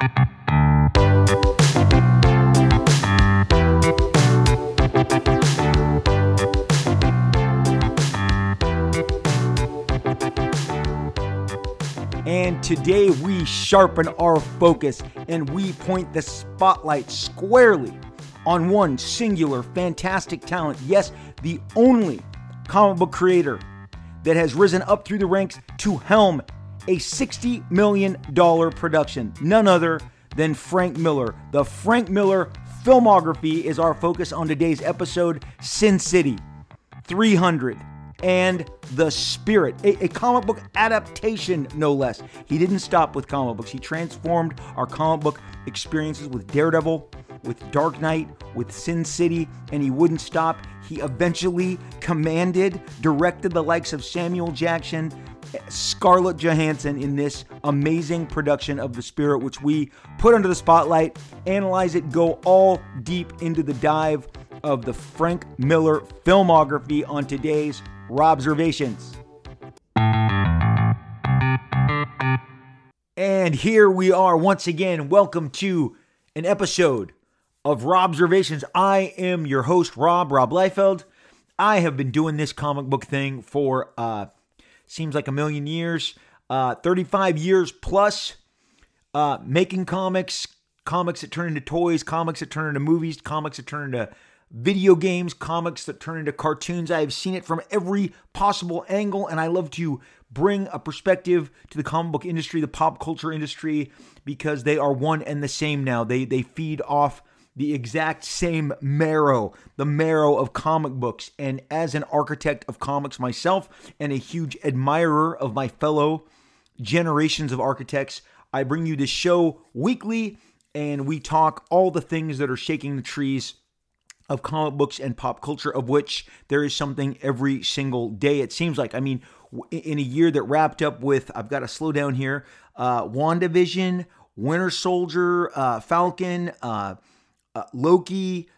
And today we sharpen our focus and we point the spotlight squarely on one singular fantastic talent. Yes, the only comic book creator that has risen up through the ranks to helm a $60 million production. None other than Frank Miller. The Frank Miller filmography is our focus on today's episode Sin City 300 and The Spirit, a, a, comic book adaptation, no less. He didn't stop with comic books, he transformed our comic book experiences with Daredevil, with Dark Knight, with Sin City, and he wouldn't stop. He eventually commanded, directed the likes of Samuel Jackson, Scarlett Johansson in this amazing production of The Spirit, which we put under the spotlight, analyze it, go all deep into the dive of the Frank Miller filmography on today's Robservations. And here we are once again. Welcome to an episode of Robservations. I am your host, Rob, Rob Liefeld. I have been doing this comic book thing for uh seems like a million years, uh 35 years plus uh making comics, comics that turn into toys, comics that turn into movies, comics that turn into video games, comics that turn into cartoons. I have seen it from every possible angle, and I love to bring a perspective to the comic book industry, the pop culture industry, because they are one and the same now. They they feed off the exact same marrow, the marrow of comic books. And as an architect of comics myself and a huge admirer of my fellow generations of architects, I bring you this show weekly and we talk all the things that are shaking the trees of comic books and pop culture, of which there is something every single day. It seems like, I mean, in a year that wrapped up with, I've got to slow down here, uh, WandaVision, Winter Soldier, uh, Falcon, uh, uh Loki,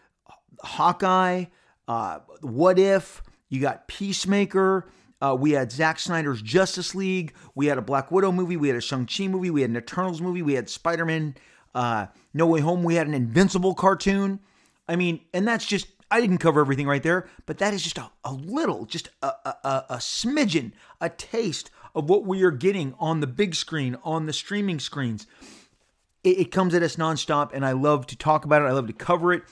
Hawkeye, uh, What If, you got Peacemaker. Uh, we had Zack Snyder's Justice League. We had a Black Widow movie. We had a Shang-Chi movie. We had an Eternals movie. We had Spider Man No Way Home. We had an Invincible cartoon. I mean, and that's just, I didn't cover everything right there, but that is just a, a little, just a, a, a smidgen, a taste of what we are getting on the big screen, on the streaming screens. It, it comes at us nonstop, and I love to talk about it. I love to cover it.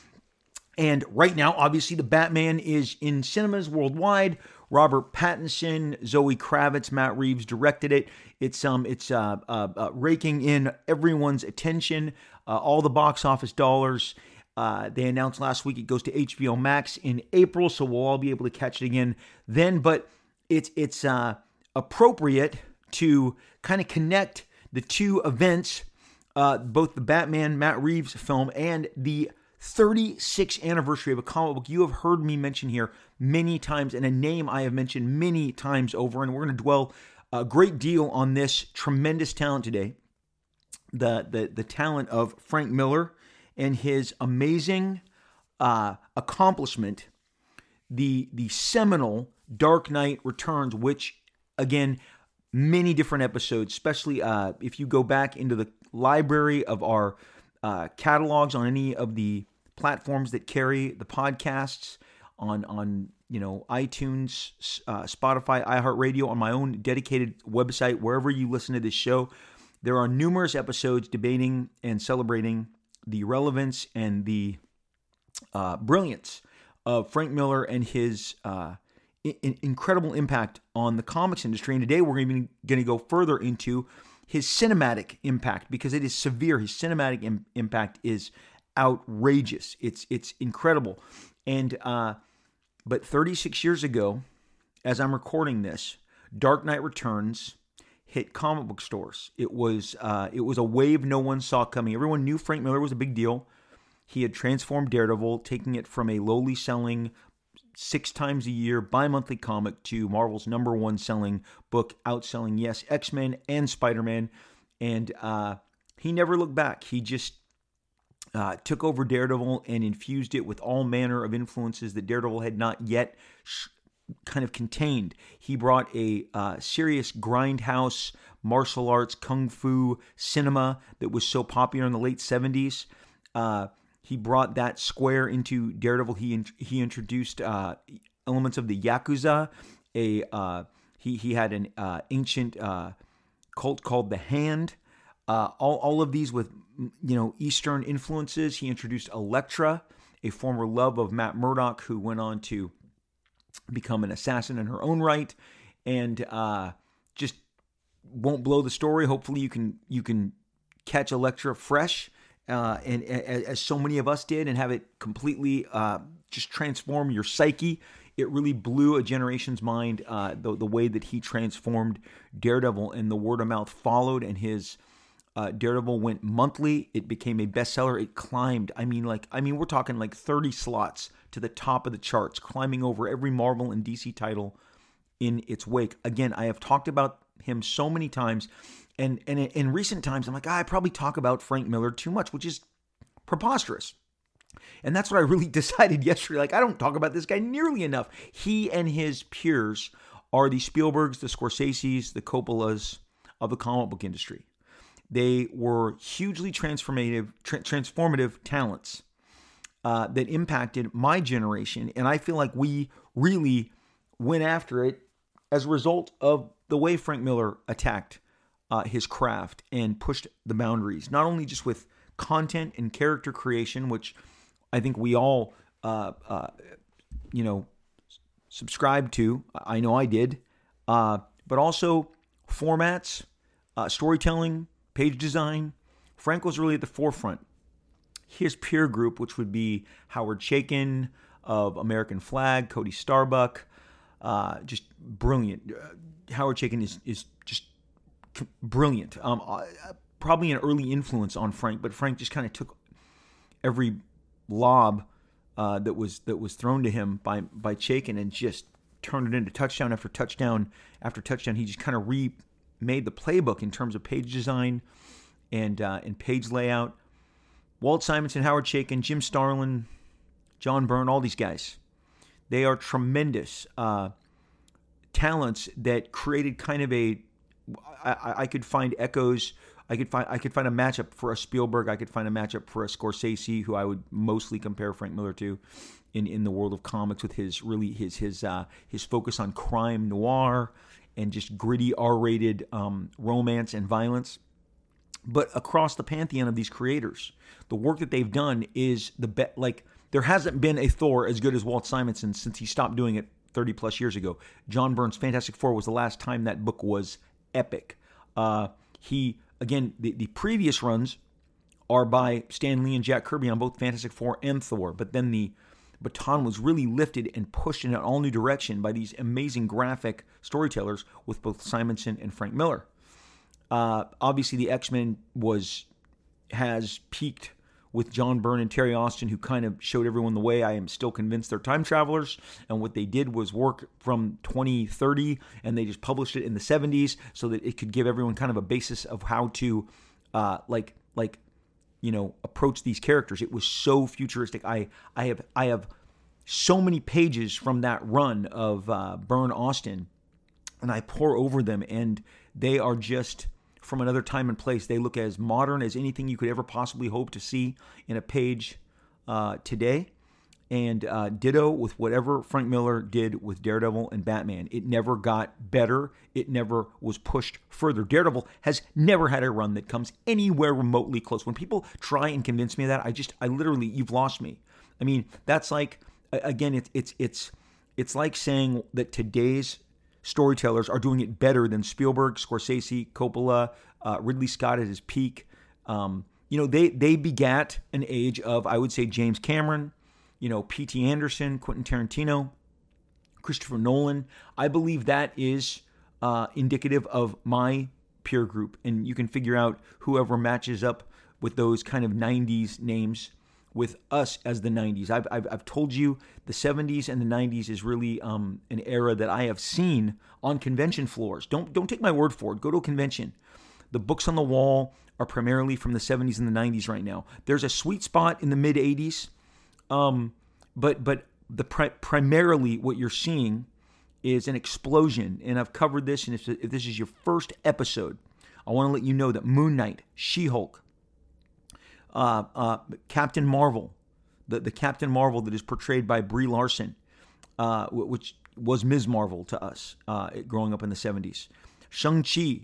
And right now, obviously, the Batman is in cinemas worldwide. Robert Pattinson, Zoe Kravitz, Matt Reeves directed it. It's um, it's uh, uh, uh raking in everyone's attention, uh, all the box office dollars. Uh, they announced last week it goes to HBO Max in April, so we'll all be able to catch it again then. But it's it's uh, appropriate to kind of connect the two events, uh, both the Batman Matt Reeves film and the 36th anniversary of a comic book you have heard me mention here many times, and a name I have mentioned many times over. And we're going to dwell a great deal on this tremendous talent today. The the the talent of Frank Miller and his amazing uh, accomplishment, the the seminal Dark Knight Returns, which again many different episodes, especially uh, if you go back into the library of our uh, catalogs on any of the platforms that carry the podcasts on on you know iTunes, uh, Spotify, iHeartRadio, on my own dedicated website, wherever you listen to this show. There are numerous episodes debating and celebrating the relevance and the uh, brilliance of Frank Miller and his uh, in- incredible impact on the comics industry. And today we're even going to go further into his cinematic impact because it is severe. His cinematic Im- impact is outrageous. It's it's incredible. And uh, but 36 years ago, as I'm recording this, Dark Knight Returns hit comic book stores. It was uh, it was a wave no one saw coming. Everyone knew Frank Miller was a big deal. He had transformed Daredevil, taking it from a lowly selling six times a year bi-monthly comic to Marvel's number one selling book, outselling yes X Men and Spider Man, and uh, he never looked back. He just uh, took over Daredevil and infused it with all manner of influences that Daredevil had not yet sh- kind of contained. He brought a uh, serious grindhouse martial arts, kung fu cinema that was so popular in the late 70s. Uh, he brought that square into Daredevil. He he introduced uh, elements of the yakuza. A uh, he he had an uh, ancient uh, cult called the Hand. Uh, all all of these with you know Eastern influences. He introduced Elektra, a former love of Matt Murdock, who went on to become an assassin in her own right, and uh, just won't blow the story. Hopefully, you can you can catch Elektra fresh, uh, and, as so many of us did, and have it completely uh, just transform your psyche. It really blew a generation's mind. Uh, the the way that he transformed Daredevil, and the word of mouth followed, and his uh, Daredevil went monthly. It became a bestseller. It climbed. I mean, like I mean, we're talking like 30 slots to the top of the charts, climbing over every Marvel and DC title in its wake. Again, I have talked about him so many times, and and in recent times, I'm like, ah, I probably talk about Frank Miller too much, which is preposterous. And that's what I really decided yesterday. Like, I don't talk about this guy nearly enough. He and his peers are the Spielbergs, the Scorseses, the Coppolas of the comic book industry. They were hugely transformative, tra- transformative talents uh, that impacted my generation, and I feel like we really went after it as a result of the way Frank Miller attacked uh, his craft and pushed the boundaries, not only just with content and character creation, which I think we all, uh, uh, you know, subscribe to. I know I did, uh, but also formats, uh, storytelling, page design. Frank was really at the forefront. His peer group, which would be Howard Chaykin of American Flagg, Cody Starbuck, uh, just brilliant. Howard Chaykin is is just brilliant. Um, probably an early influence on Frank, but Frank just kind of took every lob uh, that was that was thrown to him by by Chaykin and just turned it into touchdown after touchdown after touchdown. He just kind of remade the playbook in terms of page design and uh, and page layout. Walt Simonson, Howard Chaykin, Jim Starlin, John Byrne, all these guys. They are tremendous uh, talents that created kind of a. I, I could find echoes. I could find I could find a matchup for a Spielberg. I could find a matchup for a Scorsese, who I would mostly compare Frank Miller to, in, in the world of comics with his really his his uh, his focus on crime noir and just gritty R-rated um, romance and violence. But across the pantheon of these creators, the work that they've done is the bet. Like there hasn't been a Thor as good as Walt Simonson since he stopped doing it 30 plus years ago. John Byrne's Fantastic Four was the last time that book was epic. Uh, he, again, the, the previous runs are by Stan Lee and Jack Kirby on both Fantastic Four and Thor, but then the baton was really lifted and pushed in an all new direction by these amazing graphic storytellers with both Simonson and Frank Miller. Uh, obviously, the X Men was has peaked with John Byrne and Terry Austin, who kind of showed everyone the way. I am still convinced they're time travelers. And what they did was work from 2030 and they just published it in the 70s so that it could give everyone kind of a basis of how to, uh, like, like, you know, approach these characters. It was so futuristic. I, I have, I have so many pages from that run of uh, Byrne Austin, and I pour over them, and they are just from another time and place. They look as modern as anything you could ever possibly hope to see in a page uh, today. And uh, ditto with whatever Frank Miller did with Daredevil and Batman. It never got better. It never was pushed further. Daredevil has never had a run that comes anywhere remotely close. When people try and convince me of that, I just, I literally, you've lost me. I mean, that's like, again, it's, it's, it's, it's like saying that today's storytellers are doing it better than Spielberg, Scorsese, Coppola, uh, Ridley Scott at his peak. Um, you know, they they begat an age of I would say James Cameron, you know, P.T. Anderson, Quentin Tarantino, Christopher Nolan. I believe that is uh, indicative of my peer group, and you can figure out whoever matches up with those kind of '90s names with us as the 90s. I've, I've, I've, told you the 70s and the 90s is really um, an era that I have seen on convention floors. Don't, don't take my word for it. Go to a convention. The books on the wall are primarily from the 70s and the 90s right now. There's a sweet spot in the mid 80s, um, but but the pri- primarily what you're seeing is an explosion, and I've covered this. And if, if this is your first episode, I want to let you know that Moon Knight, She Hulk, uh, uh, Captain Marvel, the, the Captain Marvel that is portrayed by Brie Larson, uh, which was Ms. Marvel to us uh, growing up in the 70s. Shang-Chi,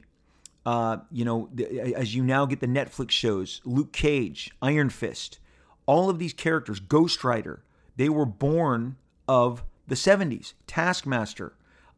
uh, you know, as you now get the Netflix shows, Luke Cage, Iron Fist, all of these characters, Ghost Rider, they were born of the 70s. Taskmaster,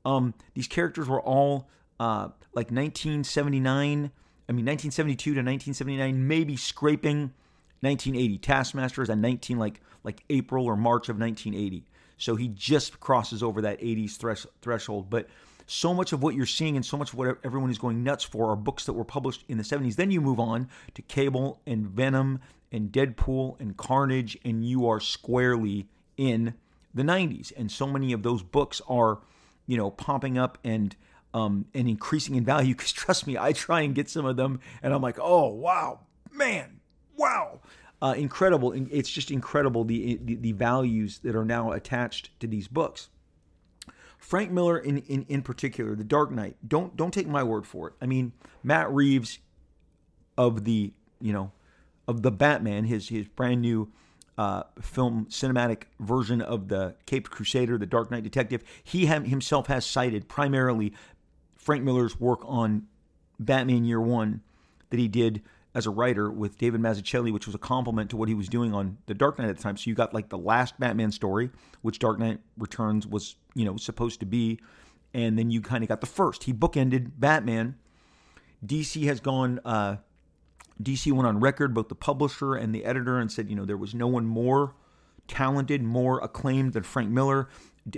um, these characters were all uh, like 1979, I mean 1972 to 1979, maybe scraping 1980. Taskmaster is a 19 like like April or March of 1980. So he just crosses over that 80s thresh, threshold. But so much of what you're seeing and so much of what everyone is going nuts for are books that were published in the 70s. Then you move on to Cable and Venom and Deadpool and Carnage, and you are squarely in the 90s. And so many of those books are, you know, popping up and um, and increasing in value. Because trust me, I try and get some of them, and I'm like, oh wow, man, wow. Uh, incredible. It's just incredible the, the, the values that are now attached to these books. Frank Miller in, in, in particular, The Dark Knight, don't don't take my word for it. I mean, Matt Reeves of the, you know, of the Batman, his his brand new uh, film cinematic version of the Caped Crusader, The Dark Knight Detective, he himself has cited primarily Frank Miller's work on Batman Year One that he did as a writer with David Mazzucchelli, which was a compliment to what he was doing on The Dark Knight at the time. So you got like the last Batman story, which Dark Knight Returns was, you know, supposed to be, and then you kind of got the first. He bookended Batman. DC has gone. Uh, DC went on record, both the publisher and the editor, and said, you know, there was no one more talented, more acclaimed than Frank Miller.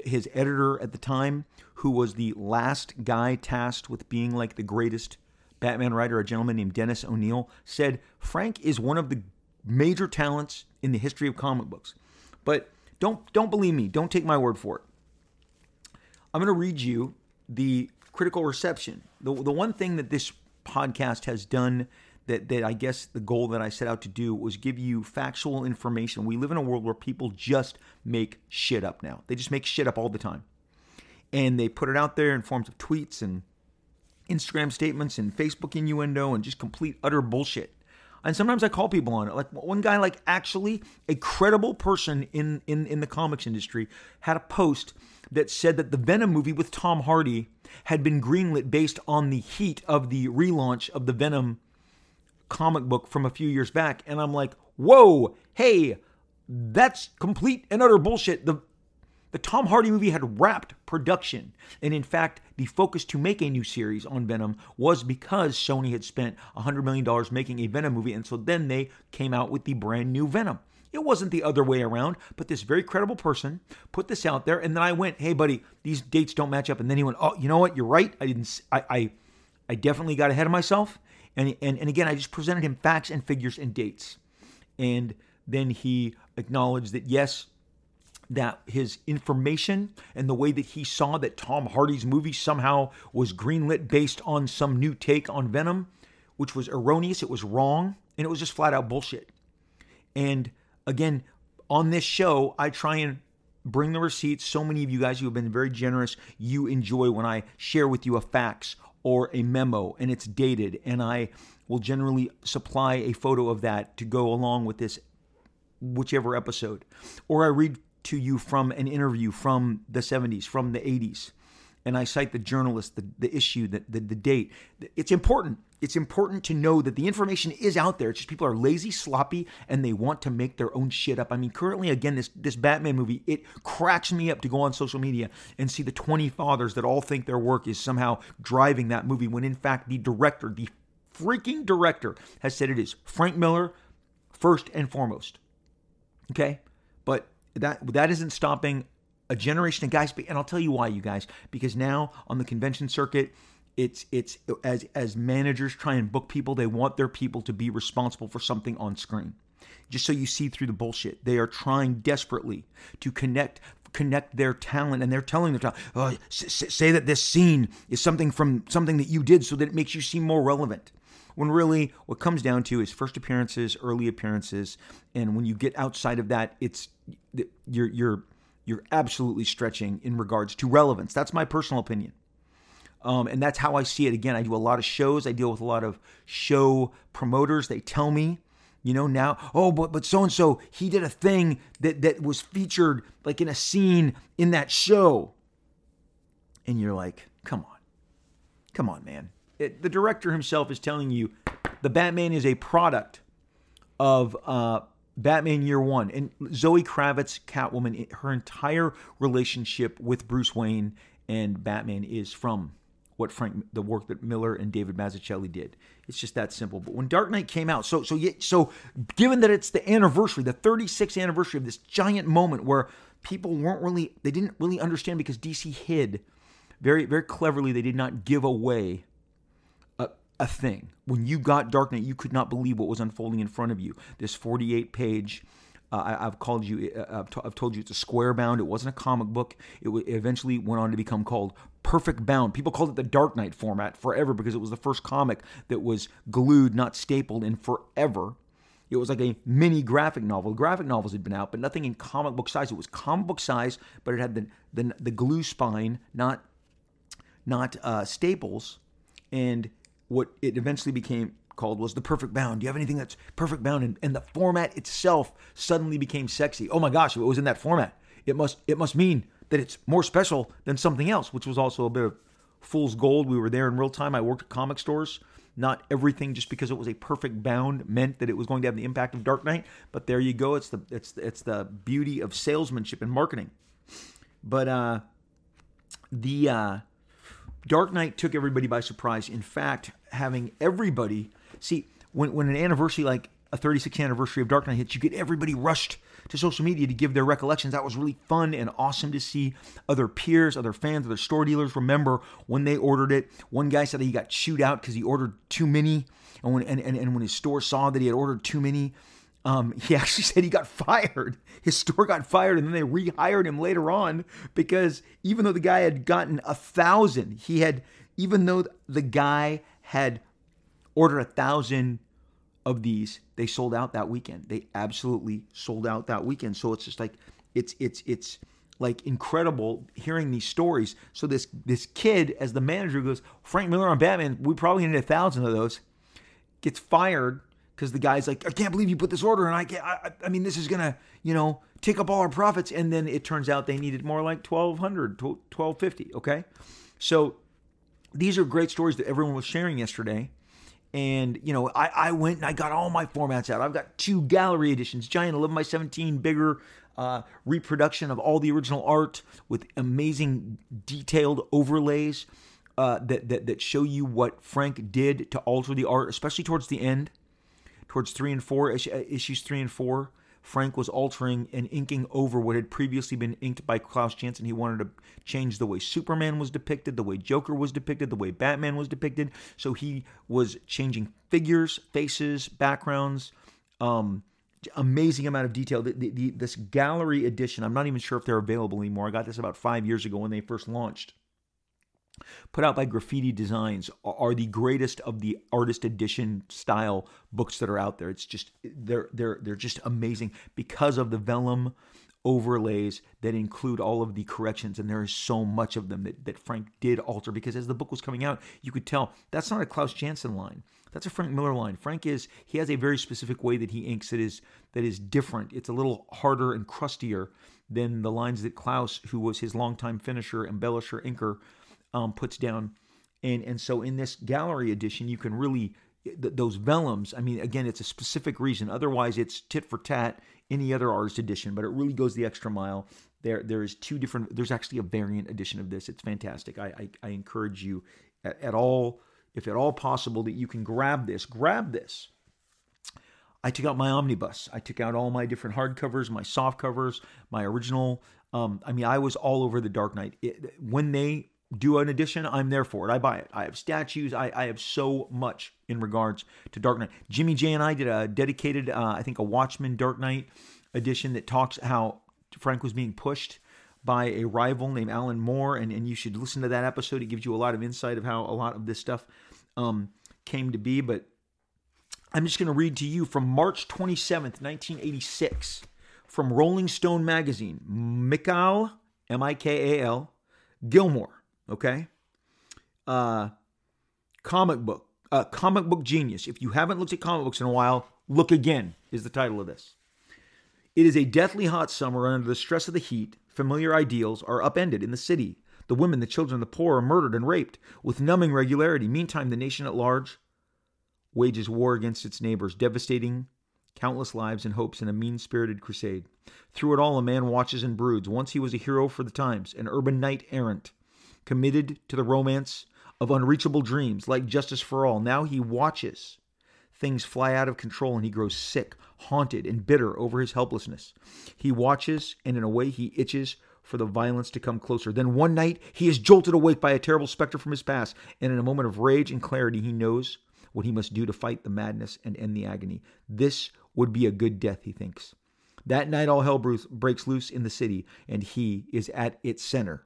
His editor at the time, who was the last guy tasked with being like the greatest Batman writer, a gentleman named Dennis O'Neil, said Frank is one of the major talents in the history of comic books. But don't don't believe me. Don't take my word for it. I'm going to read you the critical reception. The the one thing that this podcast has done that that I guess the goal that I set out to do was give you factual information. We live in a world where people just make shit up now. They just make shit up all the time. And they put it out there in forms of tweets and Instagram statements and Facebook innuendo and just complete utter bullshit. And sometimes I call people on it. Like one guy, like actually a credible person in, in, in the comics industry, had a post that said that the Venom movie with Tom Hardy had been greenlit based on the heat of the relaunch of the Venom comic book from a few years back. And I'm like, whoa, hey, that's complete and utter bullshit. The the Tom Hardy movie had wrapped production, and in fact, the focus to make a new series on Venom was because Sony had spent $100 million making a Venom movie, and so then they came out with the brand new Venom. It wasn't the other way around, but this very credible person put this out there, and then I went, "Hey, buddy, these dates don't match up." And then he went, "Oh, you know what? You're right. I didn't. I, I, I definitely got ahead of myself." And and and again, I just presented him facts and figures and dates, and then he acknowledged that yes, that his information and the way that he saw that Tom Hardy's movie somehow was greenlit based on some new take on Venom, which was erroneous, it was wrong, and it was just flat out bullshit. And again, on this show, I try and bring the receipts. So many of you guys who have been very generous, you enjoy when I share with you a fax or a memo and it's dated, and I will generally supply a photo of that to go along with this whichever episode. Or I read to you from an interview from the 70s, from the 80s. And I cite the journalist, the, the issue, the, the, the date. It's important. It's important to know that the information is out there. It's just people are lazy, sloppy, and they want to make their own shit up. I mean, currently, again, this, this Batman movie, it cracks me up to go on social media and see the 20 fathers that all think their work is somehow driving that movie when in fact the director, the freaking director, has said it is Frank Miller first and foremost. Okay? But that that isn't stopping a generation of guys. And I'll tell you why, you guys, because now on the convention circuit, it's it's as as managers try and book people, they want their people to be responsible for something on screen. Just so you see through the bullshit, they are trying desperately to connect connect their talent and they're telling their talent oh, say that this scene is something from something that you did so that it makes you seem more relevant when really what comes down to is first appearances, early appearances, and when you get outside of that, it's you're you're you're absolutely stretching in regards to relevance. That's my personal opinion. Um, and that's how I see it. Again, I do a lot of shows. I deal with a lot of show promoters. They tell me, you know, now, oh, but but so and so he did a thing that that was featured like in a scene in that show, and you're like, come on, come on, man. It, the director himself is telling you the Batman is a product of uh, Batman Year One, and Zoe Kravitz, Catwoman, her entire relationship with Bruce Wayne and Batman is from what Frank, the work that Miller and David Mazzucchelli did. It's just that simple. But when Dark Knight came out, so so so given that it's the anniversary, the 36th anniversary of this giant moment where people weren't really, they didn't really understand because DC hid very very cleverly. They did not give away a thing. When you got Dark Knight, you could not believe what was unfolding in front of you. This 48 page. Uh, I, have called you. Uh, I've, t- I've, told you it's a square bound. It wasn't a comic book. It, w- it, eventually went on to become called Perfect Bound. People called it the Dark Knight format forever because it was the first comic that was glued, not stapled, in forever. It was like a mini graphic novel. Graphic novels had been out, but nothing in comic book size. It was comic book size, but it had the the, the glue spine, not not uh, staples, and what it eventually became called was the perfect bound. Do you have anything that's perfect bound? And, and the format itself suddenly became sexy. Oh my gosh, if it was in that format, it must it must mean that it's more special than something else, which was also a bit of fool's gold. We were there in real time. I worked at comic stores. Not everything just because it was a perfect bound meant that it was going to have the impact of Dark Knight, but there you go. It's the it's it's the beauty of salesmanship and marketing. But uh the uh Dark Knight took everybody by surprise. In fact, having everybody see when when an anniversary like a 36th anniversary of Dark Knight hits, you get everybody rushed to social media to give their recollections. That was really fun and awesome to see other peers, other fans, other store dealers remember when they ordered it. One guy said that he got chewed out because he ordered too many, and when and, and, and when his store saw that he had ordered too many, um, he actually said he got fired. His store got fired, and then they rehired him later on because even though the guy had gotten a thousand, he had even though the guy had ordered a thousand of these, they sold out that weekend. They absolutely sold out that weekend. So it's just like it's it's it's like incredible hearing these stories. So this this kid, as the manager goes, Frank Miller on Batman, we probably need a thousand of those. Gets fired because the guy's like, I can't believe you put this order, and I can't. I, I mean, this is gonna, you know, take up all our profits. And then it turns out they needed more like 1200 1250 okay so these are great stories that everyone was sharing yesterday and you know I, I went and i got all my formats out. I've got two gallery editions giant 11 by 17 bigger uh, reproduction of all the original art with amazing detailed overlays uh, that, that that show you what frank did to alter the art especially towards the end towards three and four, uh, issues three and four, Frank was altering and inking over what had previously been inked by Klaus Janson. He wanted to change the way Superman was depicted, the way Joker was depicted, the way Batman was depicted. So he was changing figures, faces, backgrounds. Um, amazing amount of detail. The, the, the, this gallery edition, I'm not even sure if they're available anymore. I got this about five years ago when they first launched put out by Graffiti Designs are the greatest of the artist edition style books that are out there. It's just they're they're they're just amazing because of the vellum overlays that include all of the corrections and there is so much of them that, that Frank did alter because as the book was coming out you could tell that's not a Klaus Janson line. That's a Frank Miller line. Frank is he has a very specific way that he inks that is that is different. It's a little harder and crustier than the lines that Klaus who was his longtime finisher embellisher inker um, puts down. And, and so in this gallery edition, you can really, th- those vellums, I mean, again, it's a specific reason. Otherwise, it's tit for tat any other artist edition, but it really goes the extra mile. There, there is two different, there's actually a variant edition of this. It's fantastic. I, I, I encourage you at, at all, if at all possible, that you can grab this. Grab this. I took out my omnibus. I took out all my different hardcovers, my soft covers, my original. Um, I mean, I was all over the Dark Knight. It, when they do an edition, I'm there for it. I buy it. I have statues. I, I have so much in regards to Dark Knight. Jimmy J and I did a dedicated, uh, I think, a Watchmen Dark Knight edition that talks how Frank was being pushed by a rival named Alan Moore, and, and you should listen to that episode. It gives you a lot of insight of how a lot of this stuff um, came to be. But I'm just going to read to you from March 27th, 1986 from Rolling Stone magazine, Mikal, M I K A L, Gilmore, okay? Uh, comic book, uh, comic book genius. If you haven't looked at comic books in a while, look again, is the title of this. It is a deathly hot summer and under the stress of the heat. Familiar ideals are upended in the city. The women, the children, the poor are murdered and raped with numbing regularity. Meantime, the nation at large wages war against its neighbors, devastating countless lives and hopes in a mean spirited crusade. Through it all, a man watches and broods. Once he was a hero for the times, an urban knight errant, committed to the romance of unreachable dreams, like justice for all. Now he watches things fly out of control and he grows sick, haunted, and bitter over his helplessness. He watches, and in a way, he itches for the violence to come closer. Then one night, he is jolted awake by a terrible specter from his past, and in a moment of rage and clarity, he knows what he must do to fight the madness and end the agony. This would be a good death, he thinks. That night, all hell breaks loose in the city, and he is at its center.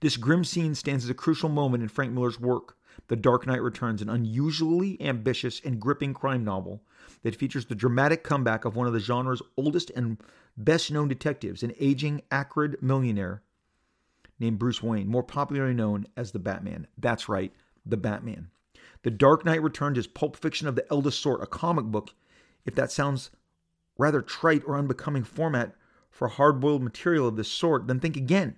This grim scene stands as a crucial moment in Frank Miller's work. The Dark Knight Returns, an unusually ambitious and gripping crime novel that features the dramatic comeback of one of the genre's oldest and best known detectives, an aging, acrid millionaire named Bruce Wayne, more popularly known as the Batman. That's right, the Batman. The Dark Knight Returns is pulp fiction of the eldest sort, a comic book, if that sounds rather trite or unbecoming format for hard boiled material of this sort, then think again.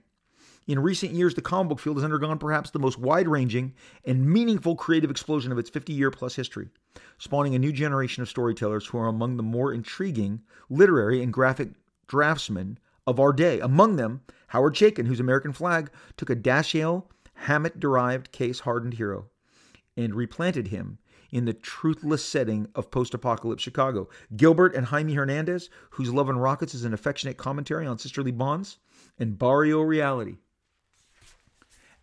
In recent years, the comic book field has undergone perhaps the most wide ranging and meaningful creative explosion of its 50 year plus history, spawning a new generation of storytellers who are among the more intriguing literary and graphic draftsmen of our day. Among them, Howard Chaykin, whose American Flagg took a Dashiell Hammett derived case hardened hero and replanted him in the truthless setting of post apocalypse Chicago. Gilbert and Jaime Hernandez, whose Love and Rockets is an affectionate commentary on sisterly bonds, and Barrio Reality,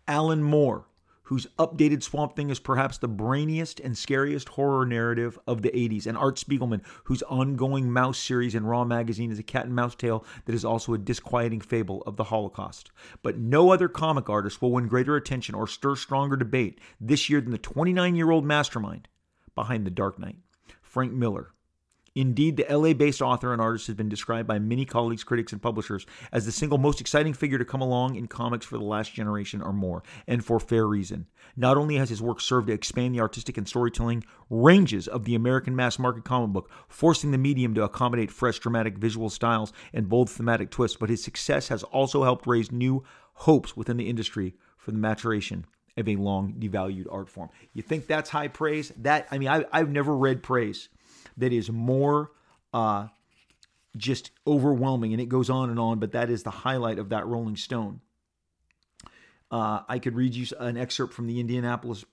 Alan Moore, whose updated Swamp Thing is perhaps the brainiest and scariest horror narrative of the 80s, and Art Spiegelman, whose ongoing Maus series in Raw magazine is a cat and mouse tale that is also a disquieting fable of the Holocaust. But no other comic artist will win greater attention or stir stronger debate this year than the 29 year old mastermind behind The Dark Knight, Frank Miller. Indeed, the LA based author and artist has been described by many colleagues, critics, and publishers as the single most exciting figure to come along in comics for the last generation or more, and for fair reason. Not only has his work served to expand the artistic and storytelling ranges of the American mass market comic book, forcing the medium to accommodate fresh, dramatic visual styles and bold thematic twists, but his success has also helped raise new hopes within the industry for the maturation of a long devalued art form. You think that's high praise? That I mean, I, I've never read praise that is more uh, just overwhelming. And it goes on and on, but that is the highlight of that Rolling Stone. Uh, I could read you an excerpt from the Indianapolis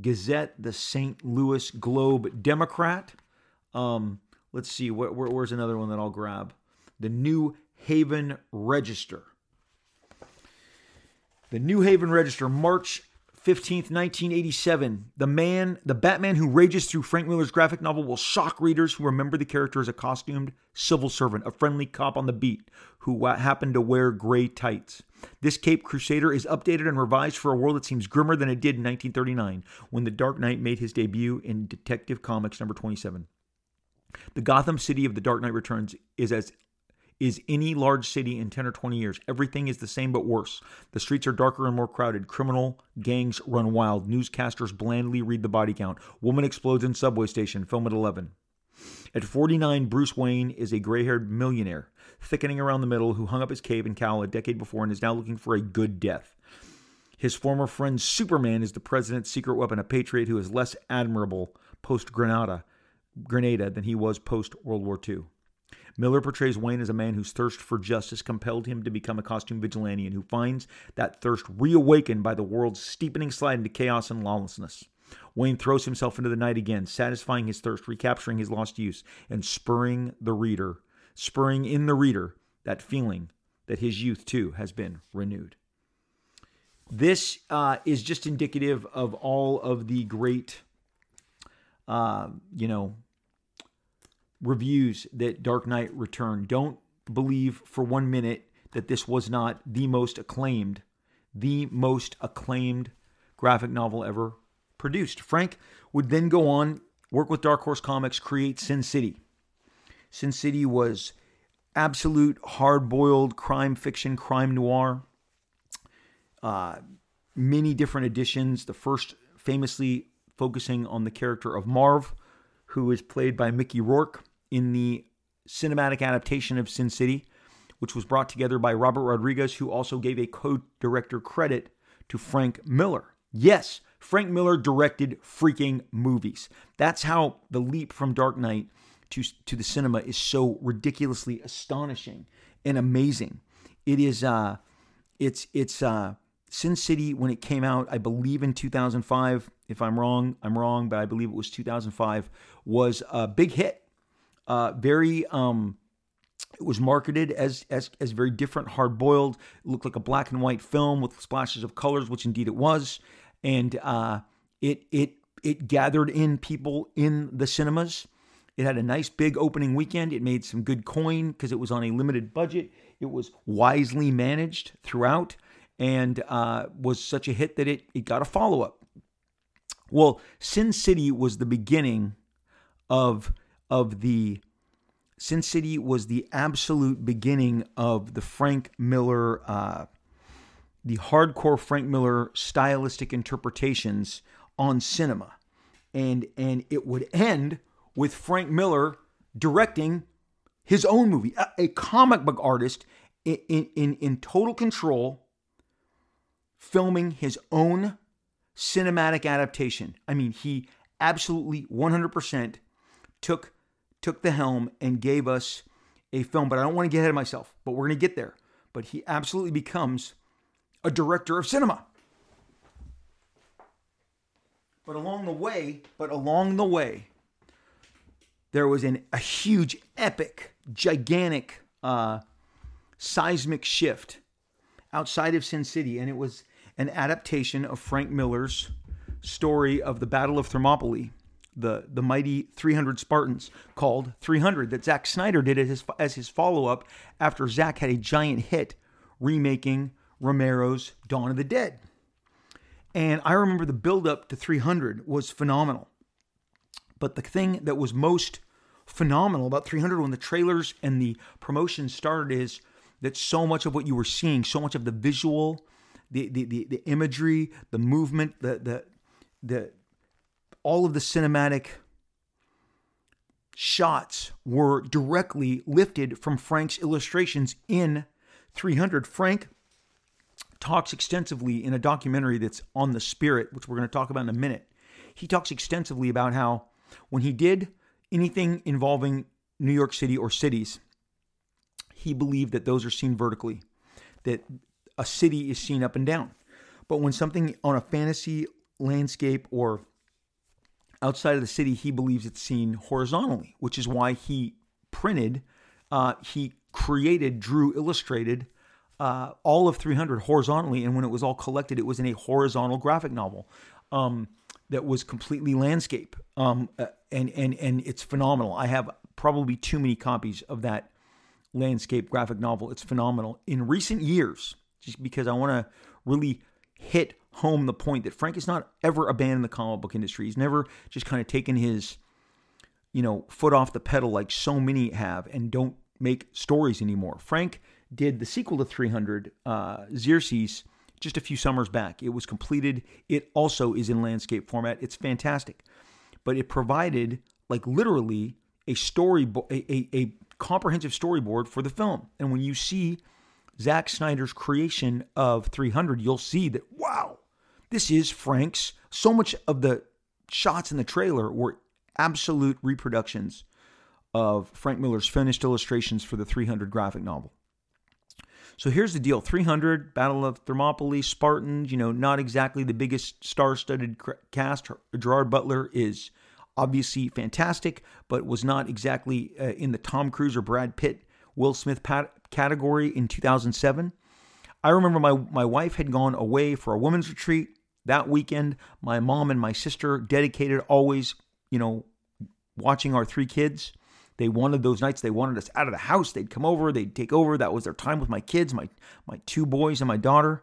Gazette, the St. Louis Globe Democrat. Um, let's see, where, where, where's another one that I'll grab? The New Haven Register. The New Haven Register, March 15th, 1987. The man, the Batman who rages through Frank Miller's graphic novel will shock readers who remember the character as a costumed civil servant, a friendly cop on the beat who happened to wear gray tights. This Cape Crusader is updated and revised for a world that seems grimmer than it did in 1939 when The Dark Knight made his debut in Detective Comics number 27. The Gotham City of The Dark Knight Returns is as is any large city in 10 or 20 years. Everything is the same but worse. The streets are darker and more crowded. Criminal gangs run wild. Newscasters blandly read the body count. Woman explodes in subway station. Film at 11. At 49, Bruce Wayne is a gray haired millionaire, thickening around the middle, who hung up his cape and cowl a decade before and is now looking for a good death. His former friend Superman is the president's secret weapon, a patriot who is less admirable post Grenada, Grenada than he was post World War II. Miller portrays Wayne as a man whose thirst for justice compelled him to become a costume vigilante and who finds that thirst reawakened by the world's steepening slide into chaos and lawlessness. Wayne throws himself into the night again, satisfying his thirst, recapturing his lost youth, and spurring the reader, spurring in the reader that feeling that his youth too has been renewed. This uh, is just indicative of all of the great, uh, you know, reviews that Dark Knight Return. Don't believe for one minute that this was not the most acclaimed, the most acclaimed graphic novel ever produced. Frank would then go on, work with Dark Horse Comics, create Sin City. Sin City was absolute hard boiled crime fiction, crime noir. Uh, many different editions. The first famously focusing on the character of Marv, who is played by Mickey Rourke in the cinematic adaptation of Sin City, which was brought together by Robert Rodriguez, who also gave a co director credit to Frank Miller. Yes, Frank Miller directed freaking movies. That's how the leap from Dark Knight to, to the cinema is so ridiculously astonishing and amazing. It is uh it's it's uh Sin City when it came out, I believe in 2005. If I'm wrong, I'm wrong, but I believe it was 2005 was a big hit. Uh very um it was marketed as as as very different, hard boiled. Looked like a black and white film with splashes of colors, which indeed it was, and uh, it it it gathered in people in the cinemas. It had a nice big opening weekend. It made some good coin because it was on a limited budget. It was wisely managed throughout and uh, was such a hit that it, it got a follow up. Well, Sin City was the beginning of of the Sin City was the absolute beginning of the Frank Miller, uh, the hardcore Frank Miller stylistic interpretations on cinema, and and it would end with Frank Miller directing his own movie, a, a comic book artist in, in in total control, filming his own cinematic adaptation. I mean, he absolutely 100% took took the helm and gave us a film. But I don't want to get ahead of myself, but we're going to get there. But he absolutely becomes a director of cinema. But along the way, but along the way, there was an, a huge, epic, gigantic, uh, seismic shift outside of Sin City, and it was an adaptation of Frank Miller's story of the Battle of Thermopylae the the mighty 300 Spartans called 300 that Zack Snyder did as his, as his follow up after Zack had a giant hit remaking Romero's Dawn of the Dead. And I remember the build up to 300 was phenomenal. But the thing that was most phenomenal about 300 when the trailers and the promotion started is that so much of what you were seeing, so much of the visual, the the the, the imagery, the movement, the the the all of the cinematic shots were directly lifted from Frank's illustrations in 300. Frank talks extensively in a documentary that's on the spirit, which we're going to talk about in a minute. He talks extensively about how when he did anything involving New York City or cities, he believed that those are seen vertically, that a city is seen up and down. But when something on a fantasy landscape or outside of the city, he believes it's seen horizontally, which is why he printed, uh, he created, drew, illustrated uh, all of 300 horizontally. And when it was all collected, it was in a horizontal graphic novel um, that was completely landscape. Um, uh, and, and, and it's phenomenal. I have probably too many copies of that landscape graphic novel. It's phenomenal. In recent years, just because I want to really hit home the point that Frank has not ever abandoned the comic book industry. He's never just kind of taken his, you know, foot off the pedal like so many have and don't make stories anymore. Frank did the sequel to 300, uh, Xerxes, just a few summers back. It was completed. It also is in landscape format. It's fantastic, but it provided like literally a story, a, a, a comprehensive storyboard for the film. And when you see Zack Snyder's creation of 300, you'll see that wow, this is Frank's. So much of the shots in the trailer were absolute reproductions of Frank Miller's finished illustrations for the 300 graphic novel. So here's the deal 300, Battle of Thermopylae, Spartans, you know, not exactly the biggest star studded cast. Gerard Butler is obviously fantastic, but was not exactly uh, in the Tom Cruise or Brad Pitt, Will Smith pat- category in 2007. I remember my, my wife had gone away for a women's retreat that weekend, my mom and my sister dedicated always, you know, watching our three kids. They wanted those nights. They wanted us out of the house. They'd come over. They'd take over. That was their time with my kids, my my two boys and my daughter.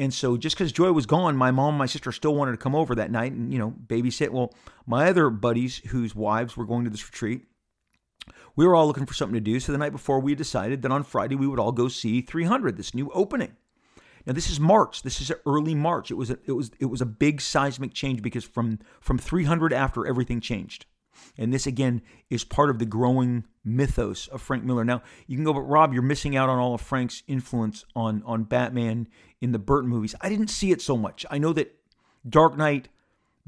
And so, just because Joy was gone, my mom and my sister still wanted to come over that night and you know babysit. Well, my other buddies whose wives were going to this retreat we were all looking for something to do. So the night before, we decided that on Friday we would all go see 300, this new opening. Now this is March. This is early March. It was a, it was it was a big seismic change because from from 300 after everything changed. And this again is part of the growing mythos of Frank Miller. Now you can go, but Rob, you're missing out on all of Frank's influence on on Batman in the Burton movies. I didn't see it so much. I know that Dark Knight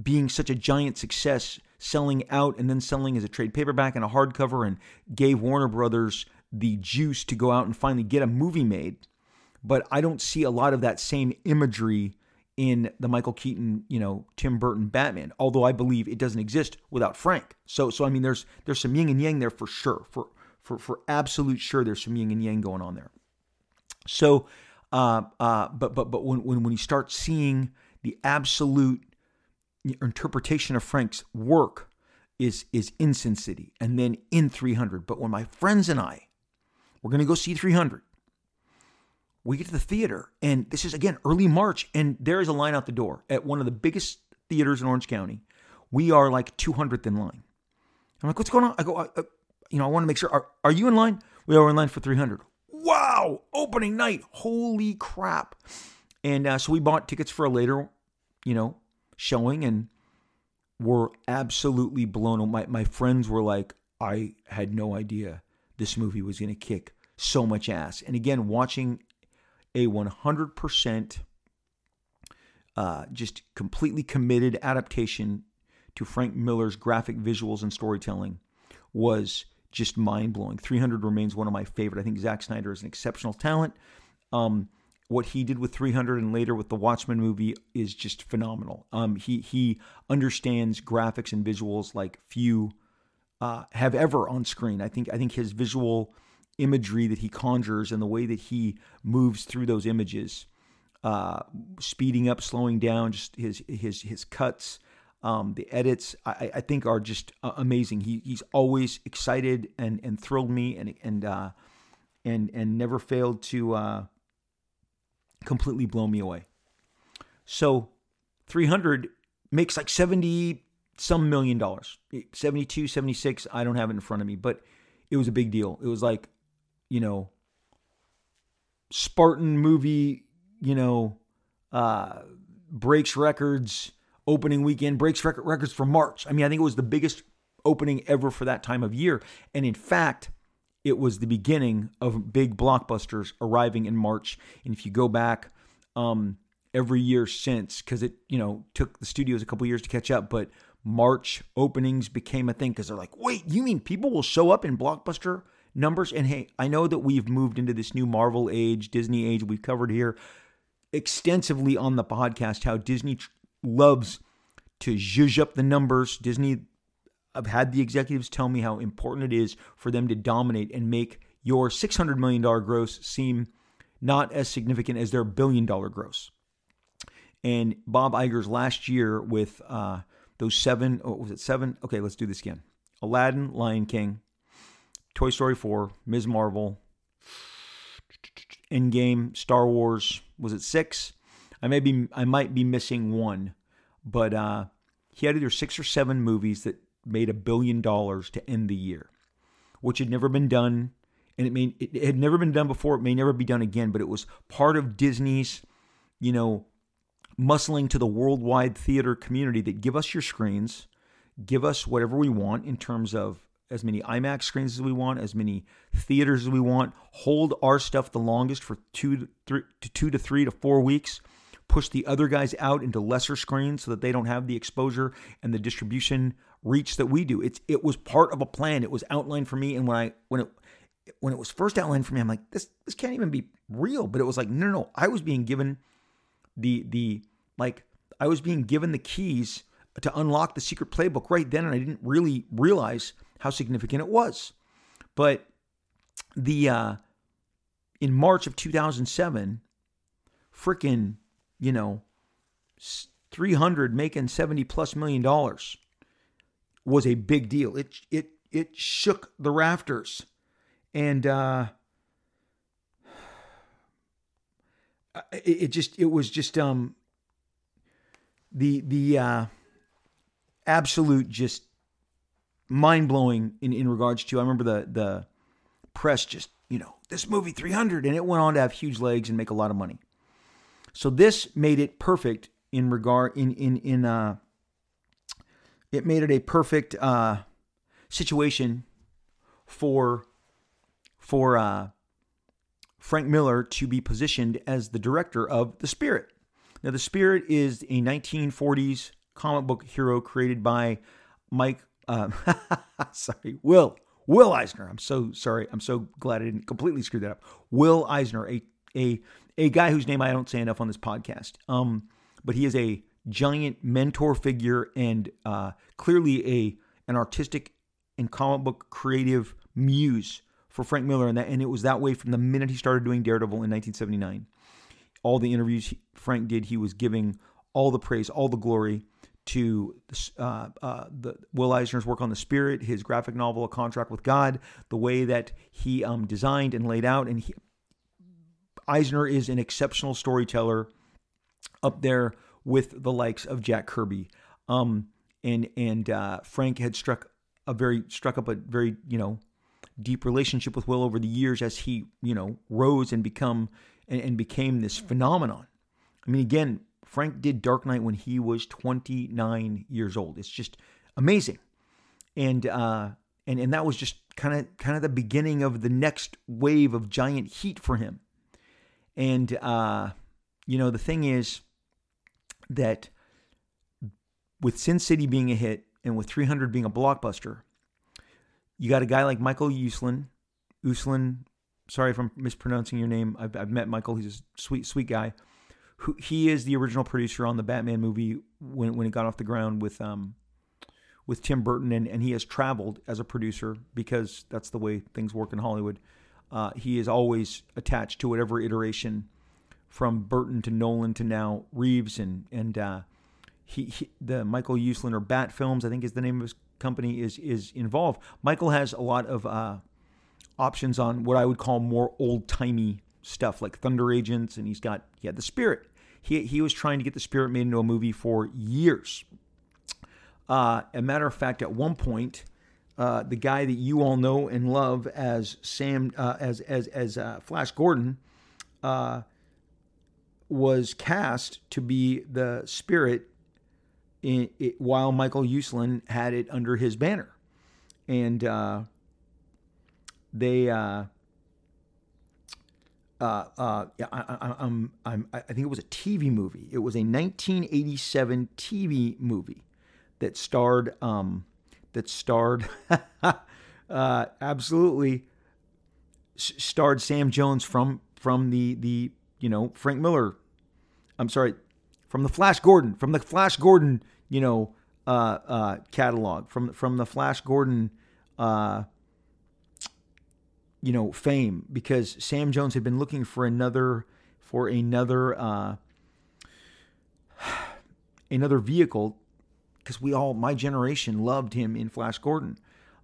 being such a giant success, selling out and then selling as a trade paperback and a hardcover, and gave Warner Brothers the juice to go out and finally get a movie made. But I don't see a lot of that same imagery in the Michael Keaton, you know, Tim Burton Batman. Although I believe it doesn't exist without Frank. So, so I mean, there's there's some yin and yang there for sure. For for for absolute sure, there's some yin and yang going on there. So, uh, uh, but but but when when when you start seeing the absolute interpretation of Frank's work is is in Sin City and then in 300. But when my friends and I we're going to go see 300, we get to the theater, and this is again early March, and there is a line out the door at one of the biggest theaters in Orange County. We are like 200th in line. I'm like, what's going on? I go, uh, you know, I want to make sure. Are, are you in line? We are in line for 300. Wow, opening night! Holy crap! And uh, so we bought tickets for a later, you know, showing, and were absolutely blown. My my friends were like, I had no idea this movie was going to kick so much ass. And again, watching a 100% uh, just completely committed adaptation to Frank Miller's graphic visuals and storytelling was just mind blowing. 300 remains one of my favorite. I think Zack Snyder is an exceptional talent. Um, what he did with 300 and later with the Watchmen movie is just phenomenal. Um, he he understands graphics and visuals like few uh, have ever on screen. I think I think his visual imagery that he conjures and the way that he moves through those images, uh, speeding up, slowing down, just his his his cuts, um, the edits, I, I, think are just uh, amazing. He he's always excited and and thrilled me and and uh, and and never failed to uh, completely blow me away. So, 300 makes like 70 some million dollars 72 76 i don't have it in front of me but it was a big deal it was like you know, Spartan movie, you know, uh, breaks records opening weekend, breaks record records for March. I mean, I think it was the biggest opening ever for that time of year. And in fact, it was the beginning of big blockbusters arriving in March. And if you go back um, every year since, because it, you know, took the studios a couple years to catch up, but March openings became a thing because they're like, wait, you mean people will show up in blockbuster numbers. And hey, I know that we've moved into this new Marvel age, Disney age. We've covered here extensively on the podcast how Disney loves to zhuzh up the numbers. Disney, I've had the executives tell me how important it is for them to dominate and make your $600 million gross seem not as significant as their billion dollar gross. And Bob Iger's last year with uh, those seven, oh, was it seven? Okay, let's do this again. Aladdin, Lion King, Toy Story 4, Ms. Marvel, Endgame, Star Wars. Was it six? I may be I might be missing one, but uh, he had either six or seven movies that made a billion dollars to end the year, which had never been done, and it may it had never been done before. It may never be done again, but it was part of Disney's, you know, muscling to the worldwide theater community that give us your screens, give us whatever we want in terms of as many IMAX screens as we want, as many theaters as we want, hold our stuff the longest for two to three to two to three to four weeks, push the other guys out into lesser screens so that they don't have the exposure and the distribution reach that we do. It's it was part of a plan. It was outlined for me, and when I when it when it was first outlined for me, I'm like, this this can't even be real. But it was like, no, no, no. I was being given the the like I was being given the keys to unlock the secret playbook right then, and I didn't really realize how significant it was. But the uh, in March of 2007, freaking, you know, 300 making 70 plus million dollars was a big deal. It it it shook the rafters. And uh it, it just it was just um the the uh absolute just mind blowing in, in regards to. I remember the the press just you know this movie 300, and it went on to have huge legs and make a lot of money. So this made it perfect in regard in in in uh. It made it a perfect uh, situation for for uh, Frank Miller to be positioned as the director of The Spirit. Now, The Spirit is a 1940s comic book hero created by Mike. Um, sorry, Will Will Eisner. I'm so sorry. I'm so glad I didn't completely screw that up. Will Eisner, a a a guy whose name I don't say enough on this podcast. Um, but he is a giant mentor figure and uh, clearly a an artistic and comic book creative muse for Frank Miller, and that and it was that way from the minute he started doing Daredevil in 1979. All the interviews Frank did, he was giving all the praise, all the glory to uh, uh, the Will Eisner's work on the Spirit, his graphic novel, A Contract with God, the way that he um, designed and laid out, and he, Eisner is an exceptional storyteller, up there with the likes of Jack Kirby. Um, and and uh, Frank had struck a very struck up a very you know deep relationship with Will over the years as he you know rose and become and, and became this phenomenon. I mean, again, Frank did Dark Knight when he was 29 years old. It's just amazing, and uh, and and that was just kind of kind of the beginning of the next wave of giant heat for him. And uh, you know, the thing is that with Sin City being a hit and with 300 being a blockbuster, you got a guy like Michael Uslan. Uslan, sorry if I'm mispronouncing your name. I've, I've met Michael. He's a sweet, sweet guy. Who he is the original producer on the Batman movie when when it got off the ground with um with Tim Burton, and, and he has traveled as a producer because that's the way things work in Hollywood. Uh, he is always attached to whatever iteration from Burton to Nolan to now Reeves and and uh, he, he, the Michael Uslan or Bat Films I think is the name of his company is is involved. Michael has a lot of uh, options on what I would call more old timey stuff like Thunder Agents, and he's got he had the Spirit. He he was trying to get the Spirit made into a movie for years. Uh, a matter of fact, at one point, uh, the guy that you all know and love as Sam uh, as as as uh, Flash Gordon uh, was cast to be the Spirit in, it, while Michael Uslan had it under his banner, and uh, they. Uh, uh, I, I'm, I'm, I think it was a TV movie. It was a 1987 TV movie that starred, um, that starred, uh, absolutely starred Sam Jones from from the the you know Frank Miller. I'm sorry, from the Flash Gordon, from the Flash Gordon, you know, uh, uh, catalog, from from the Flash Gordon, uh, you know, fame, because Sam Jones had been looking for another for another uh, another vehicle, because we all, my generation, loved him in Flash Gordon.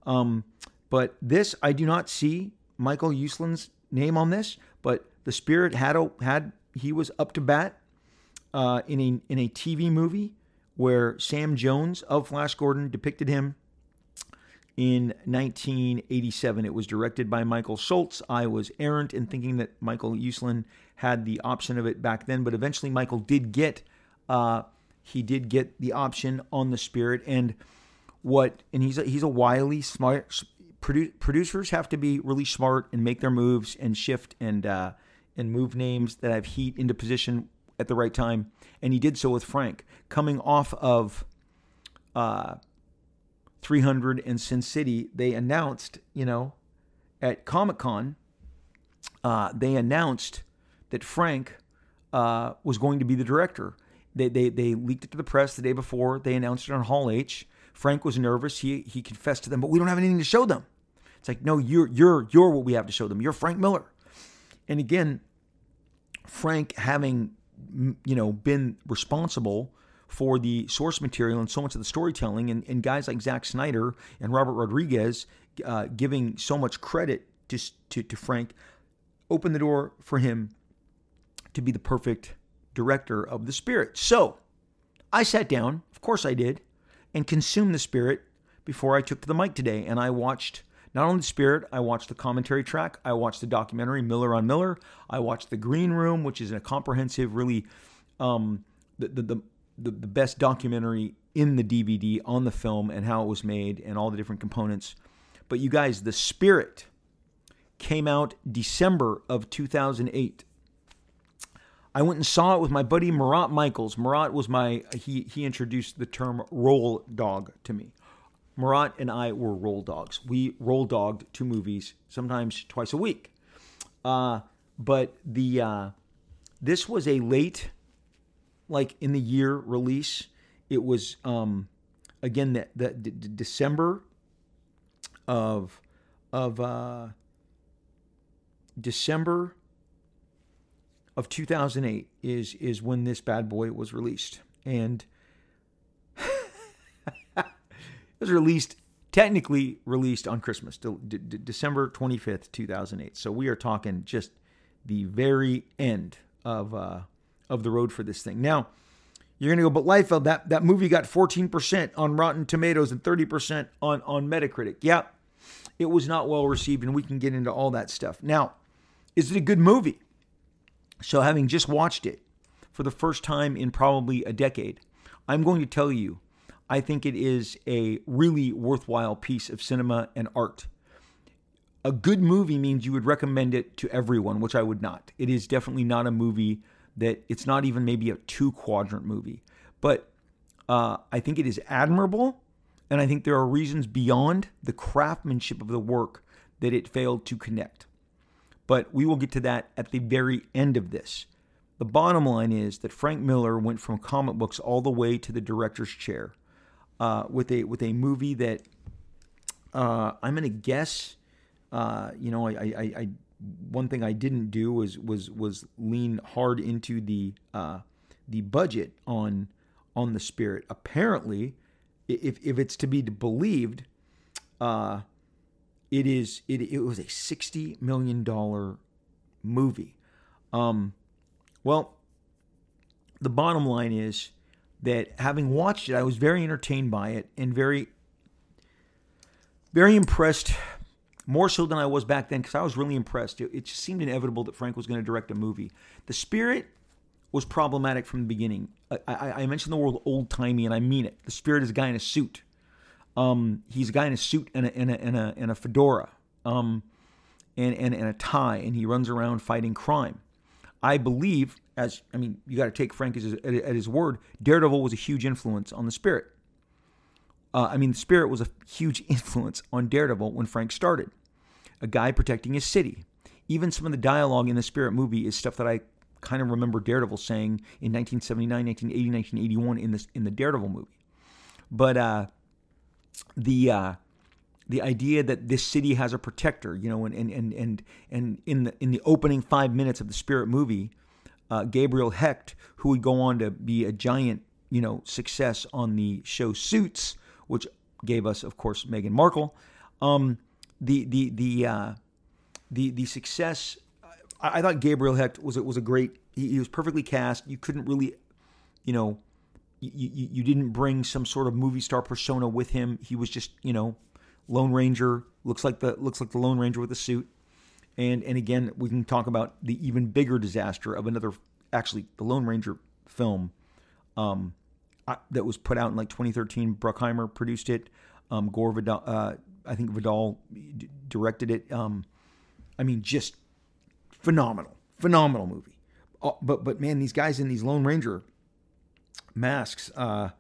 Um, but this, I do not see Michael Uslan's name on this, but the Spirit had a, had he was up to bat uh, in a in a TV movie where Sam Jones of Flash Gordon depicted him in 1987. It was directed by Michael Schultz. I was errant in thinking that Michael Uslan had the option of it back then, but eventually Michael did get uh, he did get the option on the Spirit and what and he's a, he's a wily smart produ- producers have to be really smart and make their moves and shift and uh, and move names that have heat into position at the right time, and he did so with Frank, coming off of uh, 300 in Sin City. They announced, you know, at Comic Con, uh, they announced that Frank uh, was going to be the director. They, they, they leaked it to the press the day before. They announced it on Hall H. Frank was nervous. He, he confessed to them, but we don't have anything to show them. It's like, no, you're, you're, you're what we have to show them. You're Frank Miller. And again, Frank having you know, been responsible for the source material and so much of the storytelling, and, and guys like Zack Snyder and Robert Rodriguez uh, giving so much credit to, to, to Frank, opened the door for him to be the perfect director of the Spirit. So I sat down, of course I did, and consumed the Spirit before I took to the mic today, and I watched not only the Spirit, I watched the commentary track, I watched the documentary Miller on Miller, I watched the Green Room, which is a comprehensive, really um, the, the, the the, the best documentary in the DVD on the film and how it was made and all the different components. But you guys, The Spirit came out December of 2008. I went and saw it with my buddy Marat Michaels. Marat was my he he introduced the term roll dog to me. Marat and I were roll dogs. We roll dogged to movies sometimes twice a week. Uh, but the uh, this was a late like in the year release. It was um, again the, the, the December of of uh, December of 2008 is is when this bad boy was released, and it was released technically released on Christmas, de- de- December 25th, 2008. So we are talking just the very end of uh, of the road for this thing. Now, you're going to go, but Liefeld, that, that movie got 14% on Rotten Tomatoes and 30% on, on Metacritic. Yeah, it was not well received, and we can get into all that stuff. Now, is it a good movie? So, having just watched it for the first time in probably a decade, I'm going to tell you, I think it is a really worthwhile piece of cinema and art. A good movie means you would recommend it to everyone, which I would not. It is definitely not a movie that it's not even maybe a two quadrant movie, but uh, I think it is admirable, and I think there are reasons beyond the craftsmanship of the work that it failed to connect. But we will get to that at the very end of this. The bottom line is that Frank Miller went from comic books all the way to the director's chair uh, with a with a movie that uh, I'm going to guess. Uh, you know, I, I, I one thing I didn't do was was was lean hard into the uh, the budget on on the spirit. Apparently, if if it's to be believed, uh, it is it it was a sixty million dollar movie. Um, well, the bottom line is that having watched it, I was very entertained by it and very very impressed more so than I was back then because I was really impressed. It, it, just seemed inevitable that Frank was going to direct a movie. The Spirit was problematic from the beginning. I, I, I mentioned the word old timey, and I mean it. The Spirit is a guy in a suit. Um, he's a guy in a suit and a, and a, and a, and a fedora um, and, and, and a tie, and he runs around fighting crime. I believe, as I mean, you got to take Frank at, at his word. Daredevil was a huge influence on the Spirit. Uh, I mean, the Spirit was a huge influence on Daredevil when Frank started. A guy protecting his city. Even some of the dialogue in the Spirit movie is stuff that I kind of remember Daredevil saying in 1979, 1980, 1981 in this in the Daredevil movie. But uh, the uh, the idea that this city has a protector, you know, and and and and, and in the in the opening five minutes of the Spirit movie, uh, Gabriel Hecht, who would go on to be a giant, you know, success on the show Suits, which gave us, of course, Meghan Markle. Um, the the the uh, the the success. I, I, thought Gabriel Hecht was was a great. He, he, was perfectly cast. You couldn't really, you know, you, you you didn't bring some sort of movie star persona with him. He was just you know, Lone Ranger. Looks like the looks like the Lone Ranger with a suit. And and again, we can talk about the even bigger disaster of another. Actually, the Lone Ranger film. Um, that was put out in like 2013. Bruckheimer produced it. Um, Gore Vidal, uh, I think Vidal d- directed it. Um, I mean, just phenomenal, phenomenal movie. Uh, but but man, these guys in these Lone Ranger masks, uh,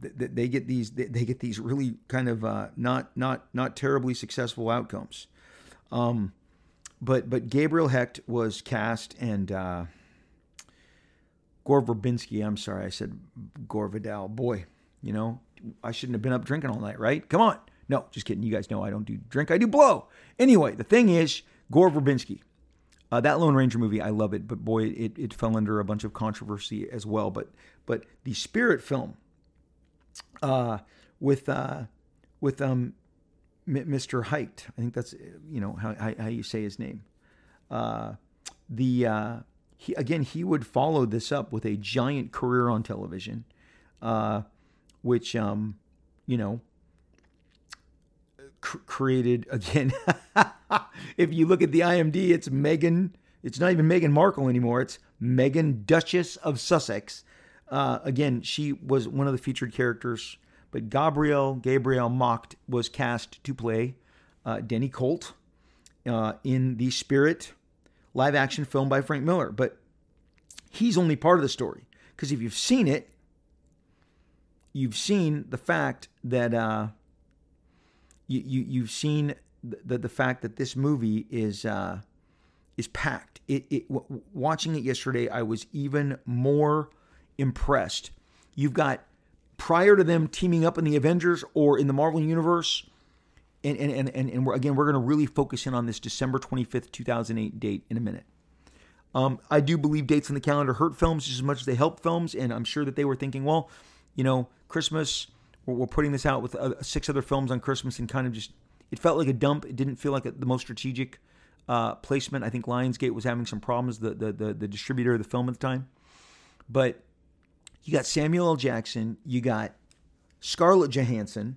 they, they get these they, they, get these really kind of uh, not not not terribly successful outcomes. Um, but but Gabriel Hecht was cast and uh, Gore Verbinski. I'm sorry, I said Gore Vidal. Boy, you know, I shouldn't have been up drinking all night, right? Come on. No, just kidding. You guys know I don't do drink, I do blow. Anyway, the thing is, Gore Verbinski. Uh, that Lone Ranger movie, I love it, but boy, it, it fell under a bunch of controversy as well. But but the Spirit film, uh, with uh, with um, Mr. Height, I think that's you know how how you say his name. Uh, the uh, he, again, he would follow this up with a giant career on television, uh, which, um, you know, cr- created again. if you look at the IMD, it's Megan. It's not even Meghan Markle anymore. It's Megan Duchess of Sussex. Uh, again, she was one of the featured characters, but Gabriel Gabriel Macht was cast to play uh, Denny Colt uh, in the Spirit live action film by Frank Miller. But he's only part of the story because if you've seen it, you've seen the fact that uh, you, you you've seen the the fact that this movie is uh, is packed. It, it w- watching it yesterday, I was even more impressed. You've got prior to them teaming up in the Avengers or in the Marvel Universe, and and and and, we're, again, we're going to really focus in on this December twenty fifth, two thousand eight date in a minute. Um, I do believe dates on the calendar hurt films just as much as they help films, and I'm sure that they were thinking, well, you know, Christmas, we're, we're putting this out with uh, six other films on Christmas, and kind of just it felt like a dump. It didn't feel like a, the most strategic uh, placement. I think Lionsgate was having some problems, the, the the the distributor of the film at the time, but you got Samuel L. Jackson, you got Scarlett Johansson,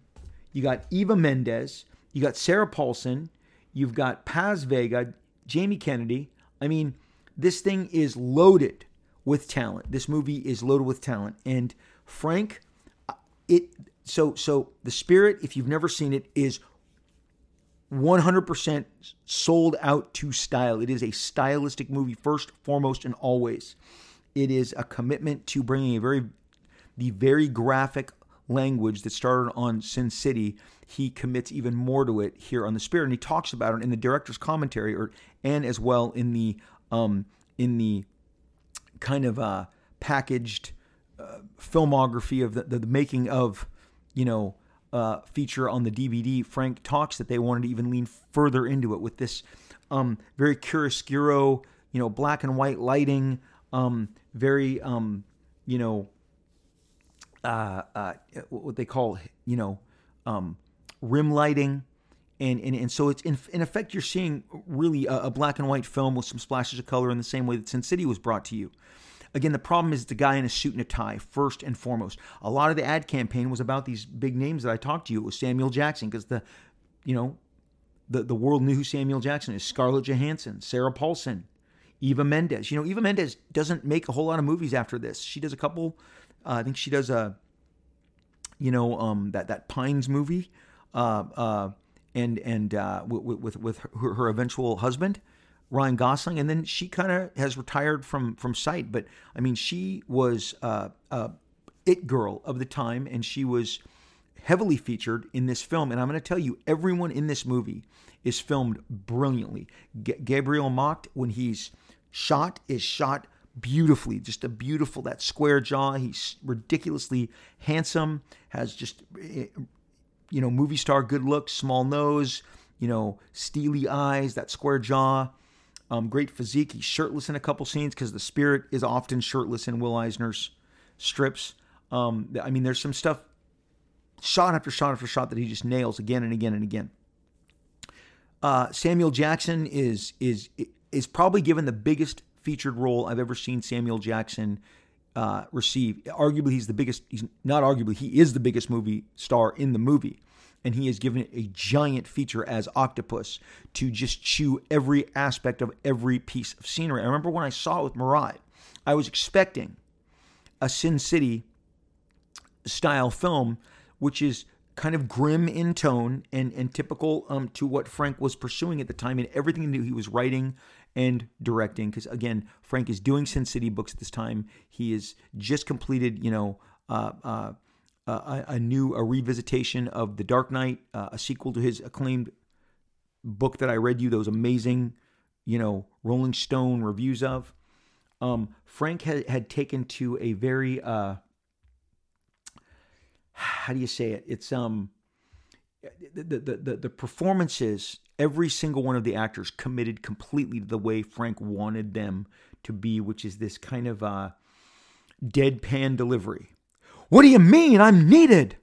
you got Eva Mendes, you got Sarah Paulson, you've got Paz Vega, Jamie Kennedy. I mean, this thing is loaded with talent. This movie is loaded with talent, and Frank, uh, it so so the spirit. If you've never seen it, is 100% sold out to style. It is a stylistic movie first, foremost, and always. It is a commitment to bringing a very, the very graphic language that started on Sin City. He commits even more to it here on the Spirit, and he talks about it in the director's commentary, or and as well in the um, in the kind of uh, packaged uh, filmography of the, the, the making of, you know, uh, feature on the DVD, Frank talks that they wanted to even lean further into it with this um, very chiaroscuro, you know, black and white lighting, um, very, um, you know, uh, uh, what they call, you know, um, rim lighting. And, and, and so it's in, in effect you're seeing really a, a black and white film with some splashes of color in the same way that Sin City was brought to you. Again, the problem is the guy in a suit and a tie, first and foremost. A lot of the ad campaign was about these big names that I talked to you. It was Samuel Jackson, because the, you know, the, the world knew who Samuel Jackson is. Scarlett Johansson, Sarah Paulson, Eva Mendes. You know, Eva Mendes doesn't make a whole lot of movies after this. She does a couple. Uh, I think she does a, you know, um, that that Pines movie, and and uh, with with, with her, her eventual husband. Ryan Gosling, and then she kind of has retired from from sight. But I mean, she was uh, uh, it girl of the time, and she was heavily featured in this film. And I'm going to tell you, everyone in this movie is filmed brilliantly. G- Gabriel Macht, when he's shot, is shot beautifully. Just a beautiful that square jaw. He's ridiculously handsome. Has just eh, you know movie star good looks, small nose. You know, steely eyes, that square jaw. Um, great physique. He's shirtless in a couple scenes because the spirit is often shirtless in Will Eisner's strips. Um, I mean, there's some stuff, shot after shot after shot, that he just nails again and again and again. Uh, Samuel Jackson is is is probably given the biggest featured role I've ever seen Samuel Jackson uh, receive. Arguably, he's the biggest. He's not arguably. He is the biggest movie star in the movie and he is given a giant feature as Octopus to just chew every aspect of every piece of scenery. I remember when I saw it with Mirai, I was expecting a Sin City style film, which is kind of grim in tone and, and typical um, to what Frank was pursuing at the time and everything that he was writing and directing. Because again, Frank is doing Sin City books at this time. He has just completed, you know, uh, uh, a, a, new a revisitation of The Dark Knight, uh, a sequel to his acclaimed book that I read you those amazing, you know, Rolling Stone reviews of. Um, Frank had, had taken to a very uh, how do you say it? It's um the, the the the performances. Every single one of the actors committed completely to the way Frank wanted them to be, which is this kind of uh, deadpan delivery what do you mean I'm needed?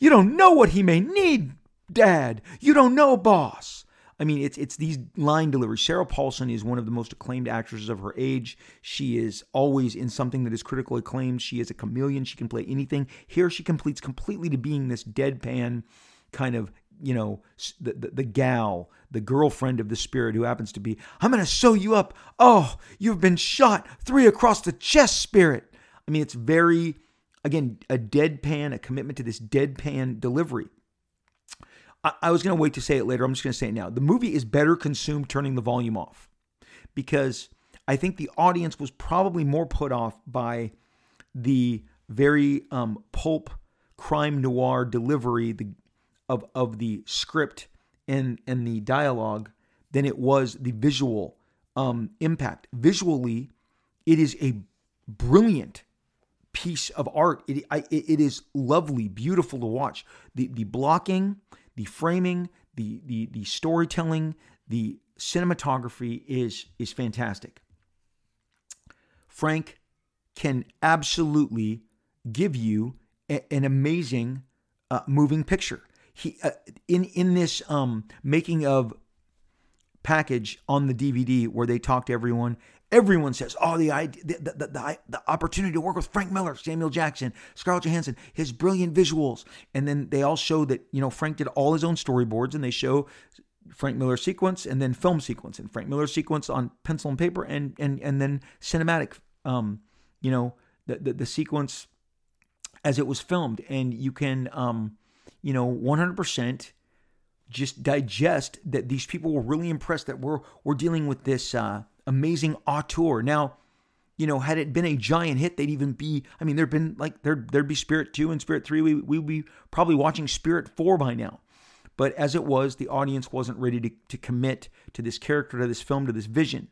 You don't know what he may need, Dad. You don't know, boss. I mean, it's it's these line deliveries. Sarah Paulson is one of the most acclaimed actresses of her age. She is always in something that is critically acclaimed. She is a chameleon. She can play anything. Here, she completes completely to being this deadpan kind of you know, the, the, the gal, the girlfriend of the spirit who happens to be, I'm going to sew you up. Oh, you've been shot three across the chest, spirit. I mean, it's very, again, a deadpan, a commitment to this deadpan delivery. I, I was going to wait to say it later. I'm just going to say it now. The movie is better consumed turning the volume off because I think the audience was probably more put off by the very um, pulp crime noir delivery the, of of the script and and the dialogue than it was the visual um, impact. Visually, it is a brilliant piece of art. It, I, it is lovely, beautiful to watch. The the blocking, the framing, the the the storytelling, the cinematography is is fantastic. Frank can absolutely give you a, an amazing uh, moving picture. He uh, in in this um, making of package on the DVD where they talk to everyone. Everyone says, "Oh, the idea, the, the, the, the, opportunity to work with Frank Miller, Samuel Jackson, Scarlett Johansson, his brilliant visuals," and then they all show that you know Frank did all his own storyboards, and they show Frank Miller sequence and then film sequence, and Frank Miller sequence on pencil and paper, and and and then cinematic, um, you know, the, the, the sequence as it was filmed, and you can, um, you know, 100% just digest that these people were really impressed that we're we're dealing with this uh, amazing auteur. Now, you know, had it been a giant hit, they'd even be. I mean, there'd been like there there'd be Spirit two and Spirit three. We we'd be probably watching Spirit four by now. But as it was, the audience wasn't ready to, to commit to this character, to this film, to this vision.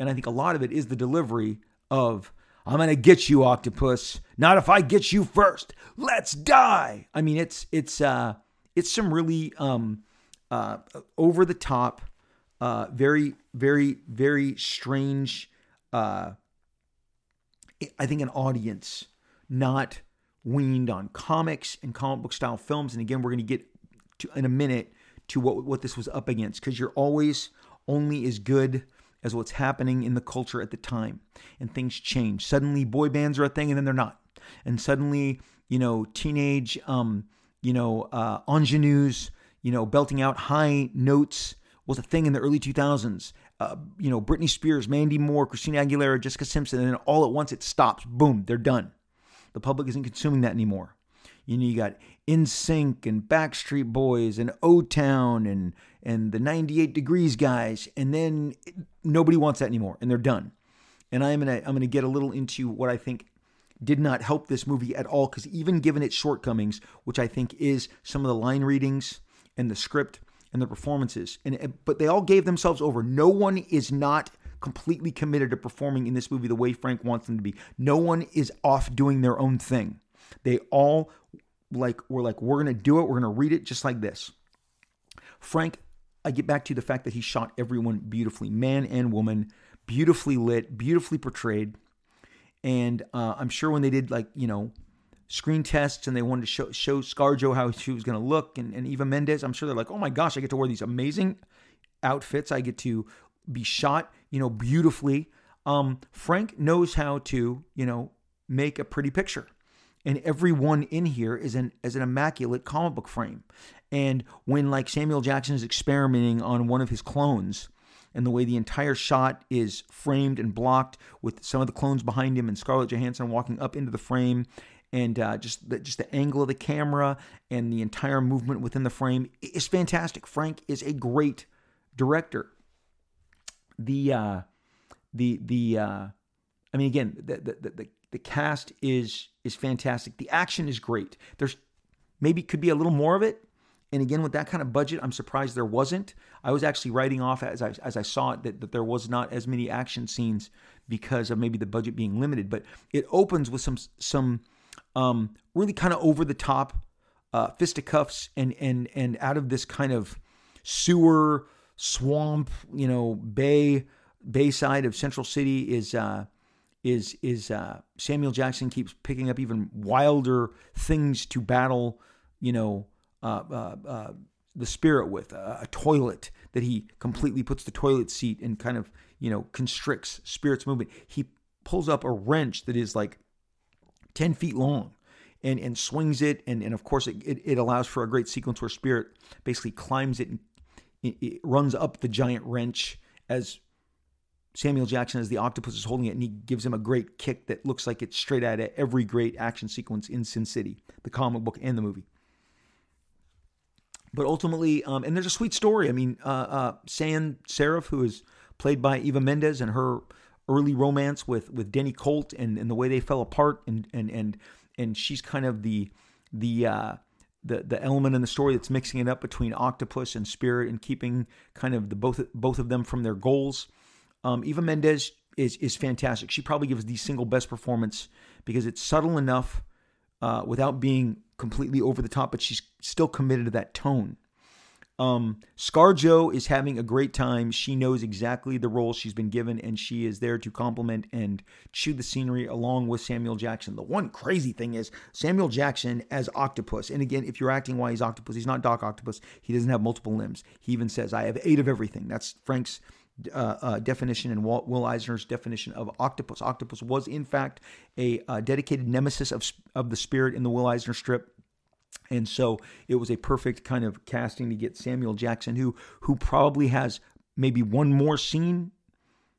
And I think a lot of it is the delivery of, I'm going to get you, octopus. Not if I get you first. Let's die. I mean, it's, it's, uh, it's some really, um, uh, over the top, uh, very, very, very strange, uh, I think an audience not weaned on comics and comic book style films. And again, we're going to get to, in a minute to what what this was up against because you're always only as good as what's happening in the culture at the time and things change. Suddenly boy bands are a thing and then they're not. And suddenly you know teenage um you know uh ingenues you know belting out high notes was a thing in the early 2000s uh, you know Britney Spears Mandy Moore Christina Aguilera Jessica Simpson and then all at once it stops. Boom they're done. The public isn't consuming that anymore. You know, you got NSYNC and Backstreet Boys and O Town and and the 98 Degrees guys, and then nobody wants that anymore, and they're done. And I'm gonna I'm gonna get a little into what I think did not help this movie at all, because even given its shortcomings, which I think is some of the line readings and the script and the performances, and but they all gave themselves over. No one is not completely committed to performing in this movie the way Frank wants them to be. No one is off doing their own thing. They all like were like we're to do it, we're to read it just like this. Frank, I get back to the fact that he shot everyone beautifully, man and woman, beautifully lit, beautifully portrayed. And uh, I'm sure when they did like, you know, screen tests and they wanted to show, show ScarJo how she was going to look and, and Eva Mendes, I'm sure they're like, oh my gosh, I get to wear these amazing outfits. I get to be shot, you know, beautifully. Um, Frank knows how to, you know, make a pretty picture and everyone in here is an is an immaculate comic book frame. And when like Samuel Jackson is experimenting on one of his clones, and the way the entire shot is framed and blocked with some of the clones behind him and Scarlett Johansson walking up into the frame, and uh, just the, just the angle of the camera and the entire movement within the frame is fantastic. Frank is a great director. The uh, the the uh, I mean, again, the the, the the cast is is fantastic. The action is great. There's maybe could be a little more of it. And again, with that kind of budget, I'm surprised there wasn't. I was actually writing off as I, as I saw it that, that there was not as many action scenes because of maybe the budget being limited. But it opens with some some um, really kind of over the top uh, fisticuffs and and and out of this kind of sewer swamp, you know, bay bay side of Central City is uh, is is uh, Samuel Jackson keeps picking up even wilder things to battle, you know, uh, uh, uh the spirit with a toilet that he completely puts the toilet seat and kind of you know constricts spirit's movement. He pulls up a wrench that is like ten feet long, and and swings it, and and of course it, it, it allows for a great sequence where Spirit basically climbs it and it, it runs up the giant wrench as Samuel Jackson as the octopus is holding it, and he gives him a great kick that looks like it's straight out of every great action sequence in Sin City, the comic book and the movie. But ultimately, um, and there's a sweet story. I mean, uh, uh, Sand Saref, who is played by Eva Mendes, and her early romance with with Denny Colt, and, and the way they fell apart, and and and and she's kind of the the uh, the the element in the story that's mixing it up between octopus and spirit, and keeping kind of the both both of them from their goals. Um, Eva Mendes is is fantastic. She probably gives the single best performance because it's subtle enough uh, without being completely over the top, but she's still committed to that tone. Um, ScarJo is having a great time. She knows exactly the role she's been given, and she is there to complement and chew the scenery along with Samuel Jackson. The one crazy thing is Samuel Jackson as Octopus. And again, if you're acting why he's Octopus, he's not Doc Octopus. He doesn't have multiple limbs. He even says, I have eight of everything. That's Frank's uh, uh, definition and Walt, Will Eisner's definition of octopus. Octopus was, in fact, a uh, dedicated nemesis of, of the spirit in the Will Eisner strip. And so it was a perfect kind of casting to get Samuel Jackson, who who probably has maybe one more scene,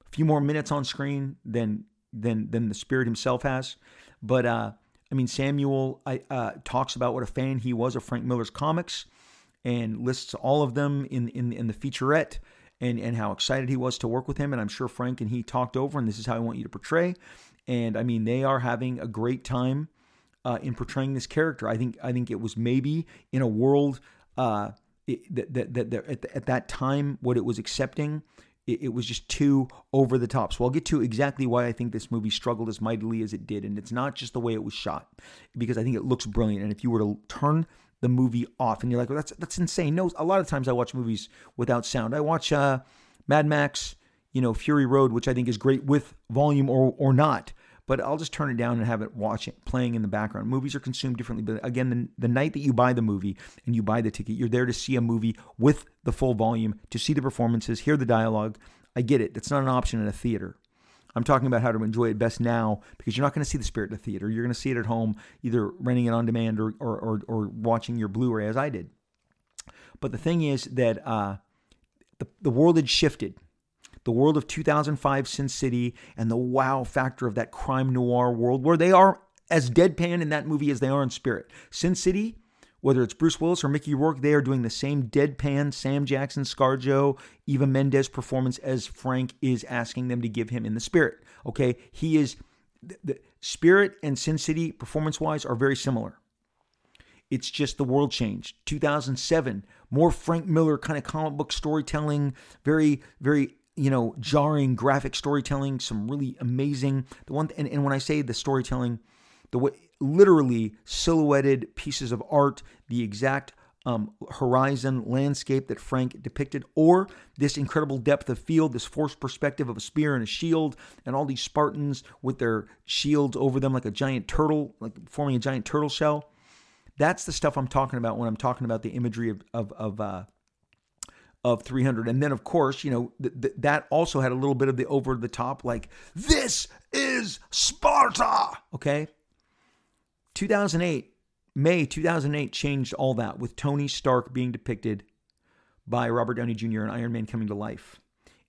a few more minutes on screen than than than the spirit himself has. But uh, I mean, Samuel uh, talks about what a fan he was of Frank Miller's comics, and lists all of them in in, in the featurette and, and how excited he was to work with him. And I'm sure Frank and he talked over, and this is how I want you to portray. And I mean, they are having a great time uh, in portraying this character. I think I think it was maybe in a world uh, that, that, that, that at, at, that time what it was accepting. It, it was just too over the top. So I'll get to exactly why I think this movie struggled as mightily as it did, and it's not just the way it was shot, because I think it looks brilliant. And if you were to turn the movie off, and you're like, well, that's that's insane. No, a lot of times I watch movies without sound. I watch uh, Mad Max, you know, Fury Road, which I think is great with volume or or not. But I'll just turn it down and have it watching, playing in the background. Movies are consumed differently. But again, the, the night that you buy the movie and you buy the ticket, you're there to see a movie with the full volume, to see the performances, hear the dialogue. I get it. That's not an option in a theater. I'm talking about how to enjoy it best now because you're not going to see the spirit in the theater. You're going to see it at home, either renting it on demand or, or, or, or watching your Blu ray as I did. But the thing is that uh, the, the world had shifted. The world of 2005 Sin City and the wow factor of that crime noir world where they are as deadpan in that movie as they are in spirit. Sin City whether it's Bruce Willis or Mickey Rourke, they are doing the same deadpan Sam Jackson, ScarJo, Eva Mendes performance as Frank is asking them to give him in the spirit. Okay, he is the Spirit and Sin City performance wise are very similar. It's just the world changed. 2007, more Frank Miller kind of comic book storytelling, very, very you know, jarring graphic storytelling, some really amazing. The one, and, and when I say the storytelling, the way literally silhouetted pieces of art, the exact um, horizon landscape that Frank depicted, or this incredible depth of field, this forced perspective of a spear and a shield, and all these Spartans with their shields over them like a giant turtle, like forming a giant turtle shell. That's the stuff I'm talking about when I'm talking about the imagery of of of, uh, of 300. And then, of course, you know th- th- that also had a little bit of the over the top, like this is Sparta. Okay, 2008, May 2008 changed all that with Tony Stark being depicted by Robert Downey Jr. and Iron Man coming to life.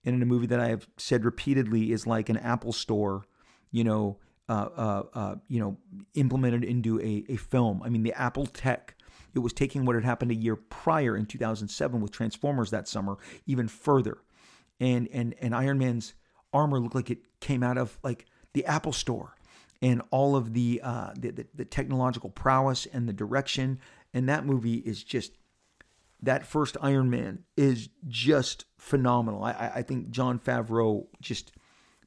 And in a movie that I have said repeatedly is like an Apple store, you know, uh, uh, uh, you know, implemented into a, a film. I mean, the Apple tech, it was taking what had happened a year prior in 2007 with Transformers that summer even further. And, and, and Iron Man's armor looked like it came out of like the Apple store and all of the, uh, the, the, the technological prowess and the direction. And that movie is just that first Iron Man is just phenomenal. I, I think Jon Favreau just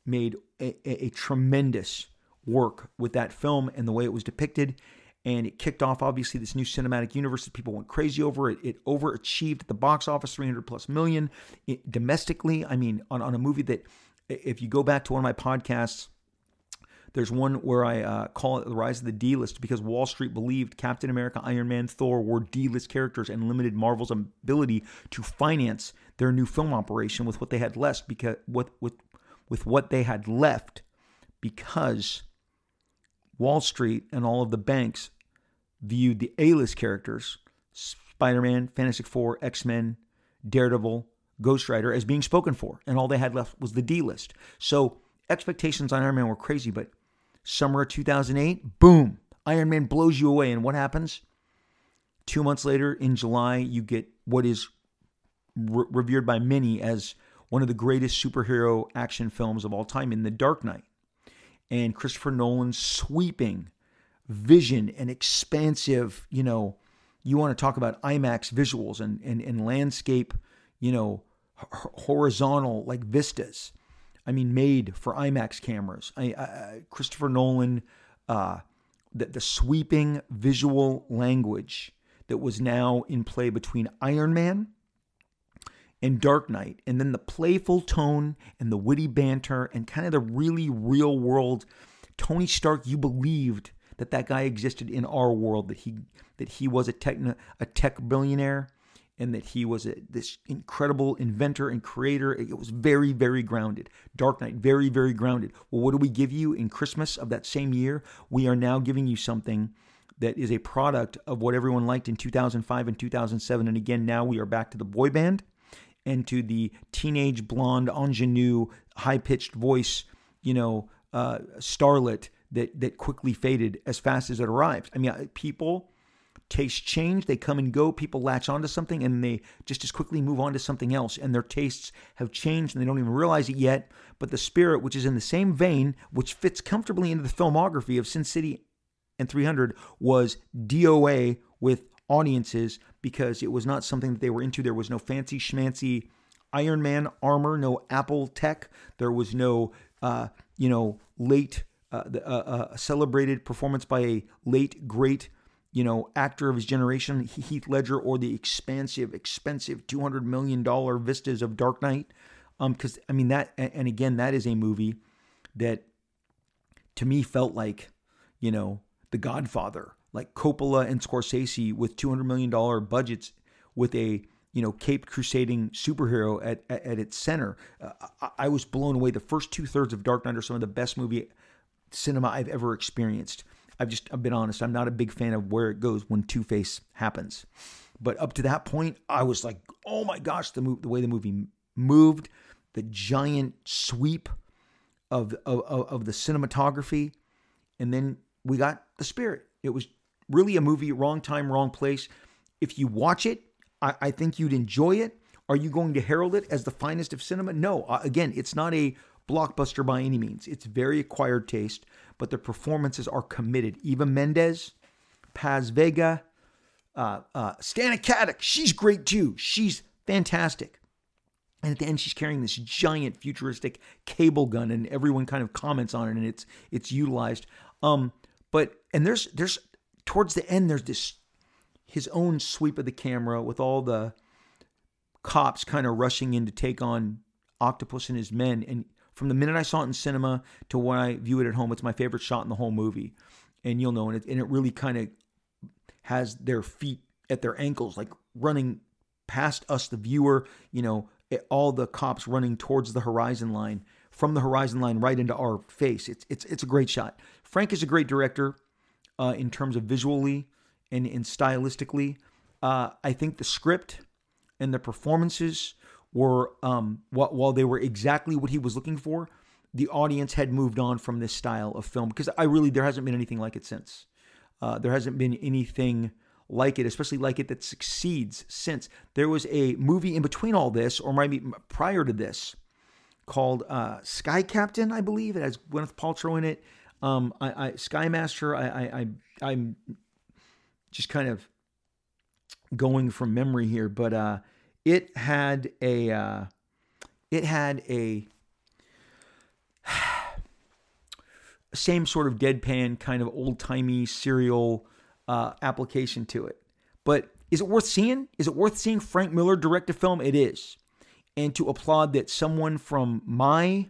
made a, a, tremendous work with that film and the way it was depicted. And it kicked off, obviously, this new cinematic universe that people went crazy over. It, it overachieved at the box office, 300 plus million. It, domestically, I mean, on, on a movie that, if you go back to one of my podcasts, there's one where I uh, call it the rise of the D list because Wall Street believed Captain America, Iron Man, Thor were D list characters and limited Marvel's ability to finance their new film operation with what they had left because with with with what they had left because Wall Street and all of the banks viewed the A-list characters, Spider-Man, Fantastic Four, X-Men, Daredevil, Ghost Rider, as being spoken for, and all they had left was the D-list. So expectations on Iron Man were crazy, but summer of 2008, boom, Iron Man blows you away, and what happens? Two months later, in July, you get what is re- revered by many as one of the greatest superhero action films of all time in The Dark Knight. And Christopher Nolan's sweeping vision and expansive, you know, you want to talk about IMAX visuals and, and, and landscape, you know, horizontal like vistas. I mean, made for IMAX cameras. I, I, Christopher Nolan, uh, the, the sweeping visual language that was now in play between Iron Man and Dark Knight, and then the playful tone and the witty banter and kind of the really real world Tony Stark. You believed that that guy existed in our world, that he that he was a tech a tech billionaire, and that he was a, this incredible inventor and creator. It was very very grounded. Dark Knight, very very grounded. Well, what do we give you in Christmas of that same year? We are now giving you something that is a product of what everyone liked in 2005 and 2007. And again, now we are back to the boy band and to the teenage blonde ingenue, high pitched voice, you know, uh, starlet that that quickly faded as fast as it arrived. I mean, people tastes change they come and go people latch onto something and they just as quickly move on to something else and their tastes have changed and they don't even realize it yet but the spirit which is in the same vein which fits comfortably into the filmography of sin city and 300 was DOA with audiences because it was not something that they were into. There was no fancy schmancy Iron Man armor, no Apple tech. There was no, uh, you know, late uh, uh, uh, celebrated performance by a late great, you know, actor of his generation, Heath Ledger, or the expansive, expensive two hundred million dollar vistas of Dark Knight. Because um, I mean that, and again, that is a movie that to me felt like, you know, the Godfather, like Coppola and Scorsese with $200 million budgets with a you know, caped crusading superhero at, at, at its center. Uh, I, I, was blown away. The first two thirds of Dark Knight are some of the best movie cinema I've ever experienced. I've just I've been honest. I'm not a big fan of where it goes when Two Face happens, but up to that point, I was like, oh my gosh, the move, the way the movie moved, the giant sweep of of, of the cinematography, and then we got The Spirit. It was really a movie, wrong time, wrong place. If you watch it, I, I think you'd enjoy it. Are you going to herald it as the finest of cinema? No. Uh, again, it's not a blockbuster by any means. It's very acquired taste, but the performances are committed. Eva Mendes, Paz Vega, uh, uh, Stana Katic, she's great too. She's fantastic. And at the end, she's carrying this giant futuristic cable gun, and everyone kind of comments on it, and it's it's utilized. Um, but and there's there's towards the end there's this his own sweep of the camera with all the cops kind of rushing in to take on Octopus and his men. And from the minute I saw it in cinema to when I view it at home, it's my favorite shot in the whole movie. And you'll know, and it, and it really kind of has their feet at their ankles, like running past us, the viewer, you know, all the cops running towards the horizon line, from the horizon line right into our face. It's, it's, it's a great shot. Frank is a great director uh, in terms of visually and, and stylistically. Uh, I think the script and the performances were, um, while they were exactly what he was looking for, the audience had moved on from this style of film because I really, there hasn't been anything like it since. Uh, there hasn't been anything like it, especially like it that succeeds since. There was a movie in between all this, or maybe prior to this, called uh, Sky Captain, I believe. It has Gwyneth Paltrow in it. Um, I, I Sky Master. I, I, I I'm just kind of going from memory here, but uh, it had a uh, it had a same sort of deadpan kind of old timey serial uh, application to it. But is it worth seeing? Is it worth seeing Frank Miller direct a film? It is, and to applaud that someone from my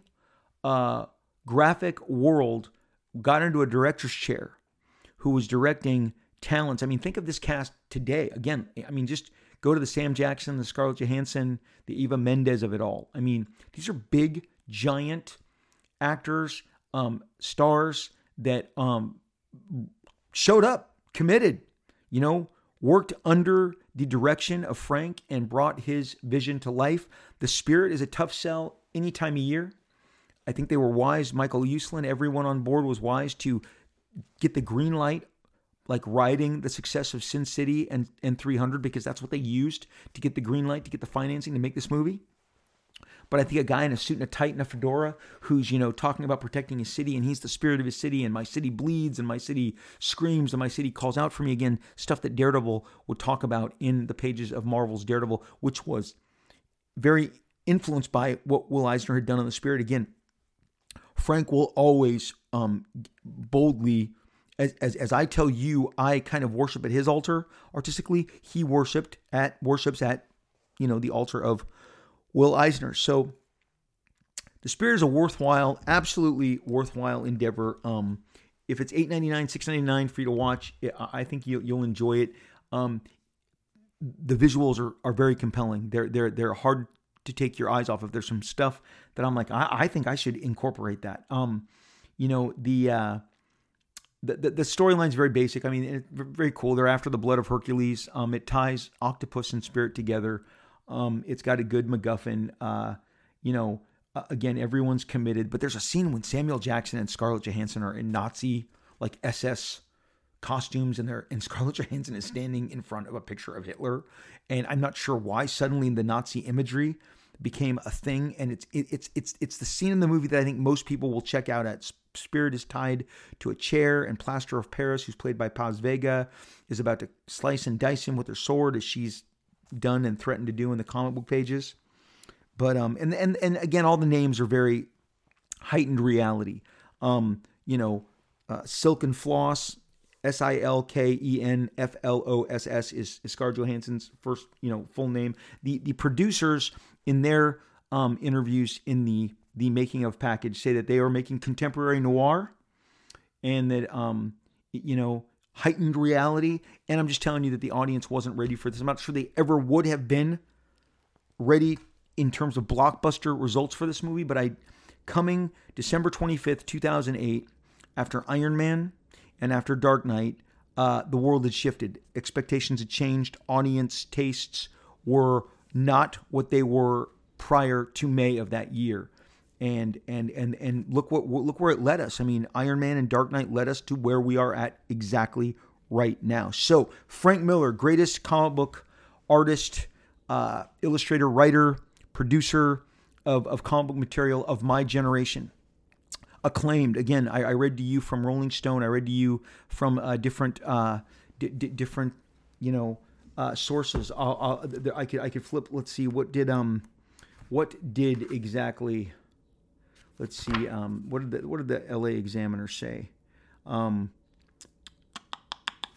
uh, graphic world got into a director's chair who was directing talents. I mean, think of this cast today. Again, I mean, just go to the Sam Jackson, the Scarlett Johansson, the Eva Mendes of it all. I mean, these are big, giant actors, um, stars that um, showed up, committed, you know, worked under the direction of Frank and brought his vision to life. The Spirit is a tough sell any time of year. I think they were wise. Michael Uslan, everyone on board was wise to get the green light, like riding the success of Sin City and, and 300, because that's what they used to get the green light, to get the financing to make this movie. But I think a guy in a suit and a tight and a fedora who's, you know, talking about protecting his city and he's the spirit of his city and my city bleeds and my city screams and my city calls out for me again, stuff that Daredevil would talk about in the pages of Marvel's Daredevil, which was very influenced by what Will Eisner had done on the spirit. Again, Frank will always um, boldly, as, as, as I tell you, I kind of worship at his altar artistically. He worshipped at worships at, you know, the altar of Will Eisner. So the Spirit is a worthwhile, absolutely worthwhile endeavor. Um, if it's eight ninety nine, six ninety nine for you to watch, I think you'll, you'll enjoy it. Um, the visuals are, are very compelling. They're they're they're hard to take your eyes off of. There's some stuff that I'm like, I, I think I should incorporate that. Um, you know, the uh, the, the, the storyline's very basic. I mean, it's very cool. They're after the blood of Hercules. Um, it ties octopus and spirit together. Um, it's got a good MacGuffin. Uh, you know, uh, again, everyone's committed. But there's a scene when Samuel Jackson and Scarlett Johansson are in Nazi like SS costumes, and they're and Scarlett Johansson is standing in front of a picture of Hitler, and I'm not sure why suddenly the Nazi imagery became a thing, and it's it, it's it's it's the scene in the movie that I think most people will check out. At Spirit is tied to a chair, and Plaster of Paris, who's played by Paz Vega, is about to slice and dice him with her sword, as she's done and threatened to do in the comic book pages. But um, and and and again, all the names are very heightened reality. Um, you know, uh, Silken Floss, S I L K E N F L O S S is, is Scar Johansson's first, you know, full name. The the producers in their um, interviews in the the making of package say that they are making contemporary noir, and that um, you know heightened reality. And I'm just telling you that the audience wasn't ready for this. I'm not sure they ever would have been ready in terms of blockbuster results for this movie, but I coming December 25th, 2008, after Iron Man and after Dark Knight, uh, the world had shifted. Expectations had changed. Audience tastes were not what they were prior to May of that year. And and and and look what look where it led us. I mean, Iron Man and Dark Knight led us to where we are at exactly right now. So Frank Miller, greatest comic book artist, uh, illustrator, writer, producer of, of comic book material of my generation. Acclaimed. Again, I, I read to you from Rolling Stone. I read to you from uh, different uh, d- d- different you know uh, sources. I'll, I'll, i could I could flip. Let's see what did um what did exactly. Let's see um what did the what did the L.A. Examiner say? Um,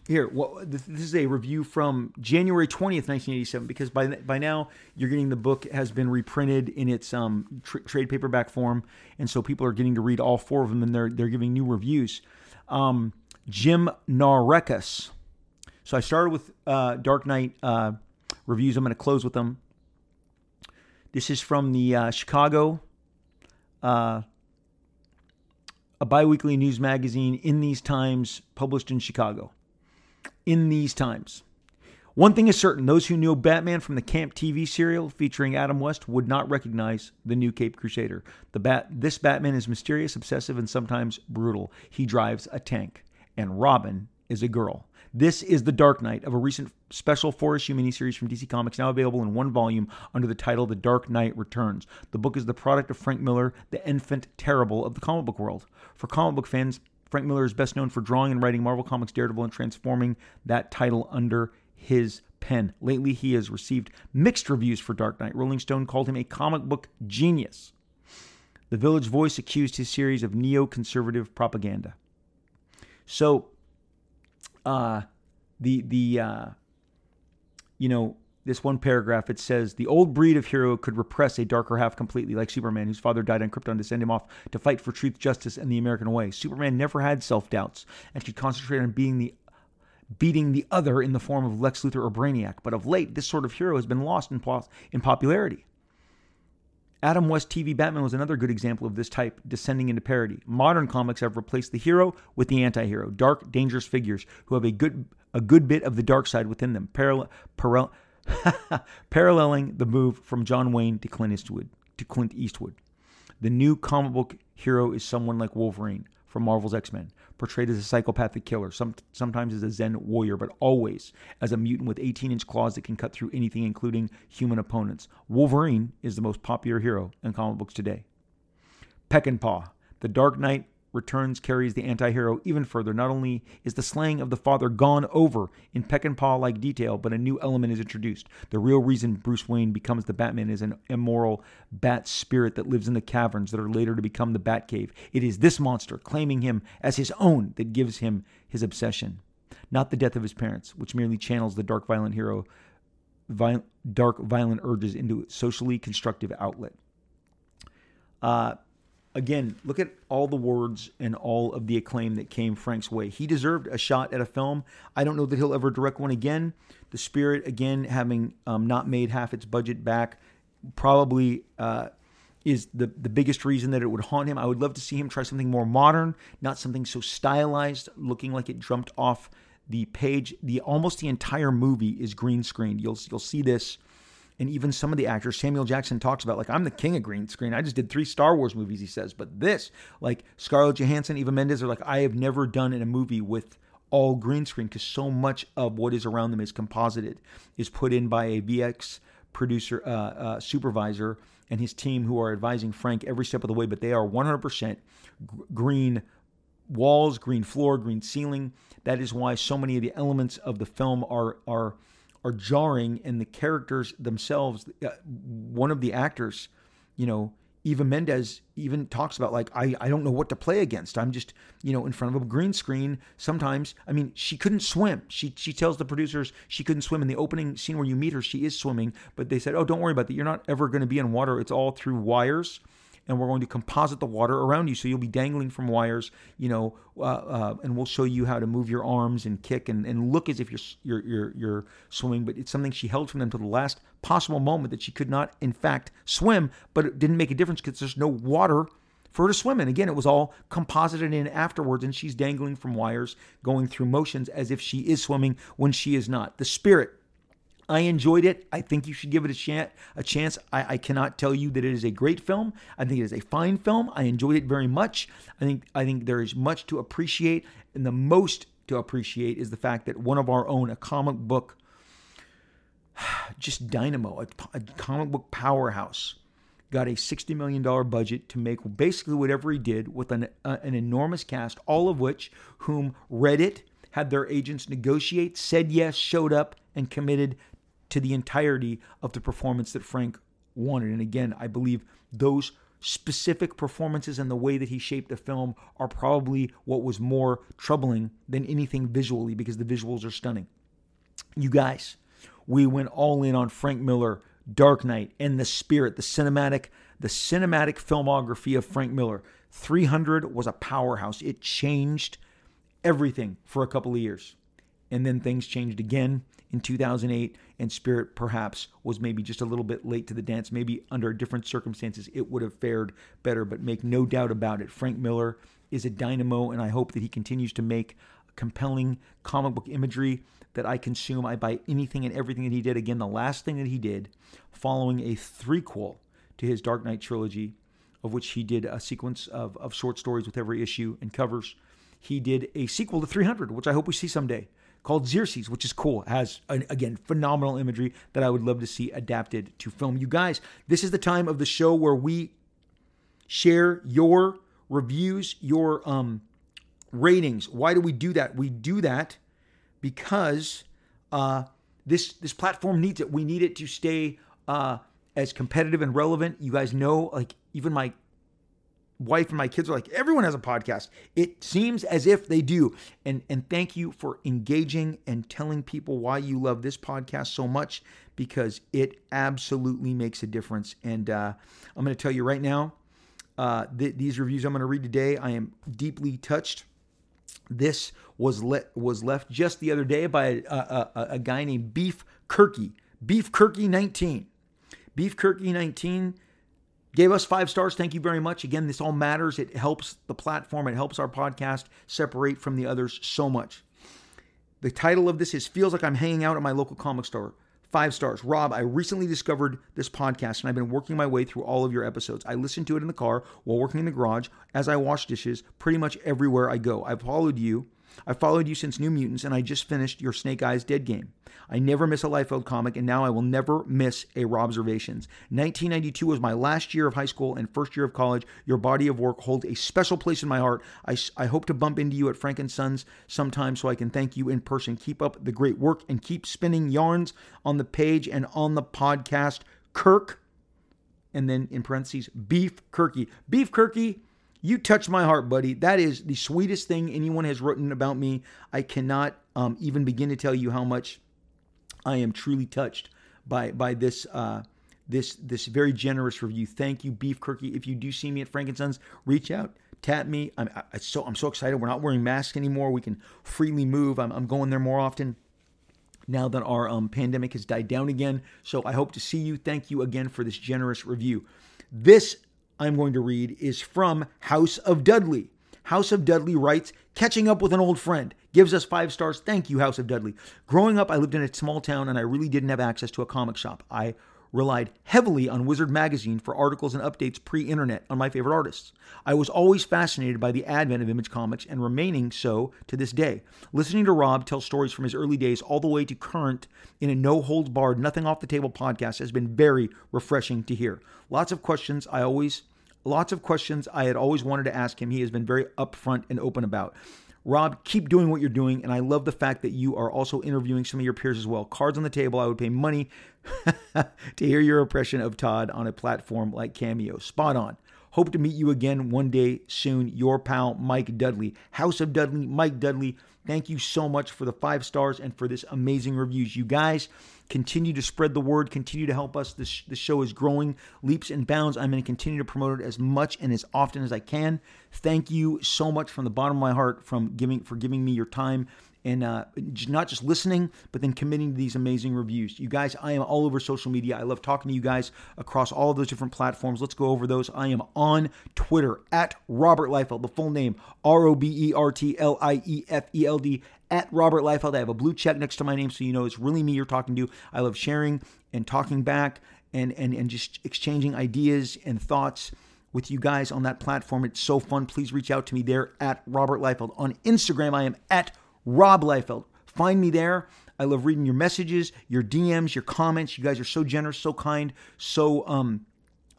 here, well, this is a review from January 20th, 1987, because by by now you're getting the book has been reprinted in its um, tr- trade paperback form, and so people are getting to read all four of them, and they're they're giving new reviews. Um, Jim Naureckas so I started with uh, Dark Knight uh, reviews. I'm going to close with them. This is from the uh, Chicago, uh, a biweekly news magazine in these times, published in Chicago. In these times. One thing is certain those who knew Batman from the Camp TV serial featuring Adam West would not recognize the new Cape Crusader. The bat, this Batman is mysterious, obsessive, and sometimes brutal. He drives a tank, and Robin is a girl. This is The Dark Knight of a recent special four issue miniseries from DC Comics, now available in one volume under the title The Dark Knight Returns. The book is the product of Frank Miller, the infant terrible of the comic book world. For comic book fans, Frank Miller is best known for drawing and writing Marvel Comics Daredevil and transforming that title under his pen. Lately, he has received mixed reviews for Dark Knight. Rolling Stone called him a comic book genius. The Village Voice accused his series of neoconservative propaganda. So, uh, the the uh, you know this one paragraph it says the old breed of hero could repress a darker half completely like superman whose father died on krypton to send him off to fight for truth justice and the american way. Superman never had self-doubts and could concentrate on being the beating the other in the form of lex luthor or brainiac. But of late this sort of hero has been lost in, in popularity Adam West TV Batman was another good example of this type descending into parody. Modern comics have replaced the hero with the anti-hero, dark, dangerous figures who have a good a good bit of the dark side within them, parallel, parallel paralleling the move from John Wayne to Clint Eastwood. To Clint Eastwood. The new comic book hero is someone like Wolverine from Marvel's X Men, portrayed as a psychopathic killer, some, sometimes as a Zen warrior, but always as a mutant with 18 inch claws that can cut through anything, including human opponents. Wolverine is the most popular hero in comic books today. Peckinpah, the Dark Knight Returns carries the anti hero even further. Not only is the slaying of the father gone over in Peckinpah like detail, but a new element is introduced. The real reason Bruce Wayne becomes the Batman is an immoral bat spirit that lives in the caverns that are later to become the Batcave. It is this monster, claiming him as his own, that gives him his obsession. Not the death of his parents, which merely channels the dark, violent hero, dark, violent urges into a socially constructive outlet. Uh, again, look at all the words and all of the acclaim that came Frank's way. He deserved a shot at a film. I don't know that he'll ever direct one again. The Spirit, again, having um, not made half its budget back, probably uh, is the the biggest reason that it would haunt him. I would love to see him try something more modern, not something so stylized, looking like it jumped off the page. The almost the entire movie is green screened. You'll you'll see this and even some of the actors, Samuel Jackson talks about, like, I'm the king of green screen. I just did three Star Wars movies, he says. But this, like Scarlett Johansson, Eva Mendes are like, I have never done in a movie with all green screen because so much of what is around them is composited, is put in by a VX producer, uh, uh, supervisor, and his team who are advising Frank every step of the way. But they are 100% green walls, green floor, green ceiling. That is why so many of the elements of the film are are are jarring and the characters themselves uh, one of the actors you know eva mendes even talks about like I, I don't know what to play against. I'm just you know in front of a green screen. Sometimes i mean she couldn't swim. She she tells the producers she couldn't swim. In the opening scene where you meet her she is swimming but they said oh don't worry about that. You're not ever going to be in water. It's all through wires and we're going to composite the water around you. So you'll be dangling from wires, you know, uh, uh, and we'll show you how to move your arms and kick and, and look as if you're, you're, you're, you're swimming. But it's something she held from them to the last possible moment that she could not, in fact, swim, but it didn't make a difference because there's no water for her to swim in. Again, it was all composited in afterwards, and she's dangling from wires, going through motions as if she is swimming when she is not. The spirit I enjoyed it. I think you should give it a chance. A chance. I, I, cannot tell you that it is a great film. I think it is a fine film. I enjoyed it very much. I think I think there is much to appreciate, and the most to appreciate is the fact that one of our own, a comic book, just dynamo, a, a comic book powerhouse, got a $60 million budget to make basically whatever he did with an, uh, an enormous cast, all of which whom read it, had their agents negotiate, said yes, showed up, and committed to the entirety of the performance that Frank wanted. And again, I believe those specific performances and the way that he shaped the film are probably what was more troubling than anything visually because the visuals are stunning. You guys, we went all in on Frank Miller, Dark Knight, and the spirit, the cinematic, the cinematic filmography of Frank Miller. 300 was a powerhouse. It changed everything for a couple of years. And then things changed again in 2008, and Spirit perhaps was maybe just a little bit late to the dance. Maybe under different circumstances, it would have fared better, but make no doubt about it. Frank Miller is a dynamo, and I hope that he continues to make compelling comic book imagery that I consume. I buy anything and everything that he did. Again, the last thing that he did, following a threequel to his Dark Knight trilogy, of which he did a sequence of, of short stories with every issue and covers. He did a sequel to 300, which I hope we see someday called Xerxes, which is cool. It has, again, phenomenal imagery that I would love to see adapted to film. You guys, this is the time of the show where we share your reviews, your um, ratings. Why do we do that? We do that because uh, this this platform needs it. We need it to stay uh, as competitive and relevant. You guys know, like even my wife and my kids are like, everyone has a podcast. It seems as if they do. And and thank you for engaging and telling people why you love this podcast so much because it absolutely makes a difference. And uh, I'm going to tell you right now, uh, th- these reviews I'm going to read today, I am deeply touched. This was le- was left just the other day by a, a, a, a guy named Beef Kirky. Beef Kirky 19. Beef Kirky 19 gave us five stars. Thank you very much. Again, this all matters. It helps the platform, it helps our podcast separate from the others so much. The title of this is Feels Like I'm Hanging Out at My Local Comic Store. Five stars. Rob, I recently discovered this podcast and I've been working my way through all of your episodes. I listen to it in the car while working in the garage, as I wash dishes, pretty much everywhere I go. I've followed you I followed you since New Mutants, and I just finished your Snake Eyes Dead game. I never miss a Liefeld comic, and now I will never miss a Robservations. 1992 was my last year of high school and first year of college. Your body of work holds a special place in my heart. I, I hope to bump into you at Frank and Sons sometime so I can thank you in person. Keep up the great work and keep spinning yarns on the page and on the podcast. Kirk, and then in parentheses, Beef Kirky. Beef Kirky you touch my heart, buddy. That is the sweetest thing anyone has written about me. I cannot um, even begin to tell you how much I am truly touched by by this uh, this this very generous review. Thank you, Beef Kirky. If you do see me at Frank and Sons, reach out, tap me. I'm I, so I'm so excited. We're not wearing masks anymore. We can freely move. I'm, I'm going there more often now that our um, pandemic has died down again. So I hope to see you. Thank you again for this generous review. This I'm going to read is from House of Dudley. House of Dudley writes, Catching up with an old friend. Gives us five stars. Thank you, House of Dudley. Growing up, I lived in a small town and I really didn't have access to a comic shop. I relied heavily on Wizard Magazine for articles and updates pre internet on my favorite artists. I was always fascinated by the advent of Image Comics and remaining so to this day. Listening to Rob tell stories from his early days all the way to current in a no holds barred, nothing off the table podcast has been very refreshing to hear. Lots of questions I always. Lots of questions I had always wanted to ask him. He has been very upfront and open about. Rob, keep doing what you're doing, and I love the fact that you are also interviewing some of your peers as well. Cards on the table, I would pay money to hear your impression of Todd on a platform like Cameo. Spot on. Hope to meet you again one day soon. Your pal, Mike Dudley. House of Dudley, Mike Dudley. Thank you so much for the five stars and for this amazing reviews. You guys continue to spread the word, continue to help us. This, the show is growing leaps and bounds. I'm going to continue to promote it as much and as often as I can. Thank you so much from the bottom of my heart from giving for giving me your time and uh, not just listening, but then committing to these amazing reviews. You guys, I am all over social media. I love talking to you guys across all of those different platforms. Let's go over those. I am on Twitter at Robert Liefeld, the full name R O B E R T L I E F E L D at Robert Liefeld. I have a blue check next to my name, so you know it's really me you're talking to. I love sharing and talking back and and and just exchanging ideas and thoughts with you guys on that platform. It's so fun. Please reach out to me there at Robert Liefeld. On Instagram, I am at Rob Liefeld. Find me there. I love reading your messages, your DMs, your comments. You guys are so generous, so kind, so um,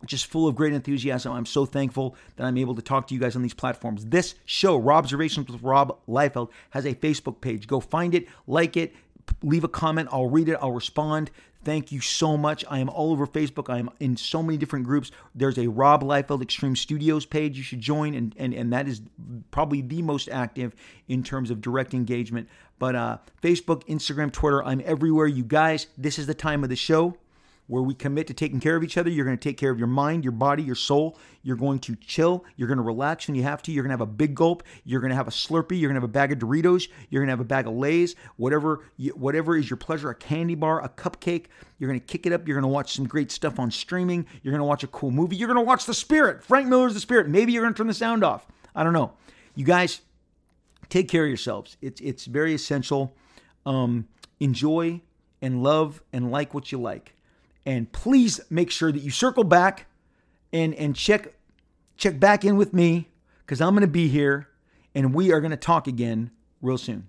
just full of great enthusiasm. I'm so thankful that I'm able to talk to you guys on these platforms. This show, Robservations with Rob Liefeld, has a Facebook page. Go find it, like it, leave a comment. I'll read it, I'll respond. Thank you so much. I am all over Facebook. I am in so many different groups. There's a Rob Liefeld Extreme Studios page you should join, and, and, and that is probably the most active in terms of direct engagement. But uh, Facebook, Instagram, Twitter, I'm everywhere. You guys, this is the time of the show where we commit to taking care of each other. You're going to take care of your mind, your body, your soul. You're going to chill. You're going to relax when you have to. You're going to have a big gulp. You're going to have a Slurpee. You're going to have a bag of Doritos. You're going to have a bag of Lay's. Whatever, whatever is your pleasure. A candy bar, a cupcake. You're going to kick it up. You're going to watch some great stuff on streaming. You're going to watch a cool movie. You're going to watch The Spirit. Frank Miller's The Spirit. Maybe you're going to turn the sound off. I don't know. You guys, take care of yourselves. It's it's very essential. Um, enjoy and love and like what you like. And please make sure that you circle back and, and check check back in with me because I'm going to be here and we are going to talk again real soon.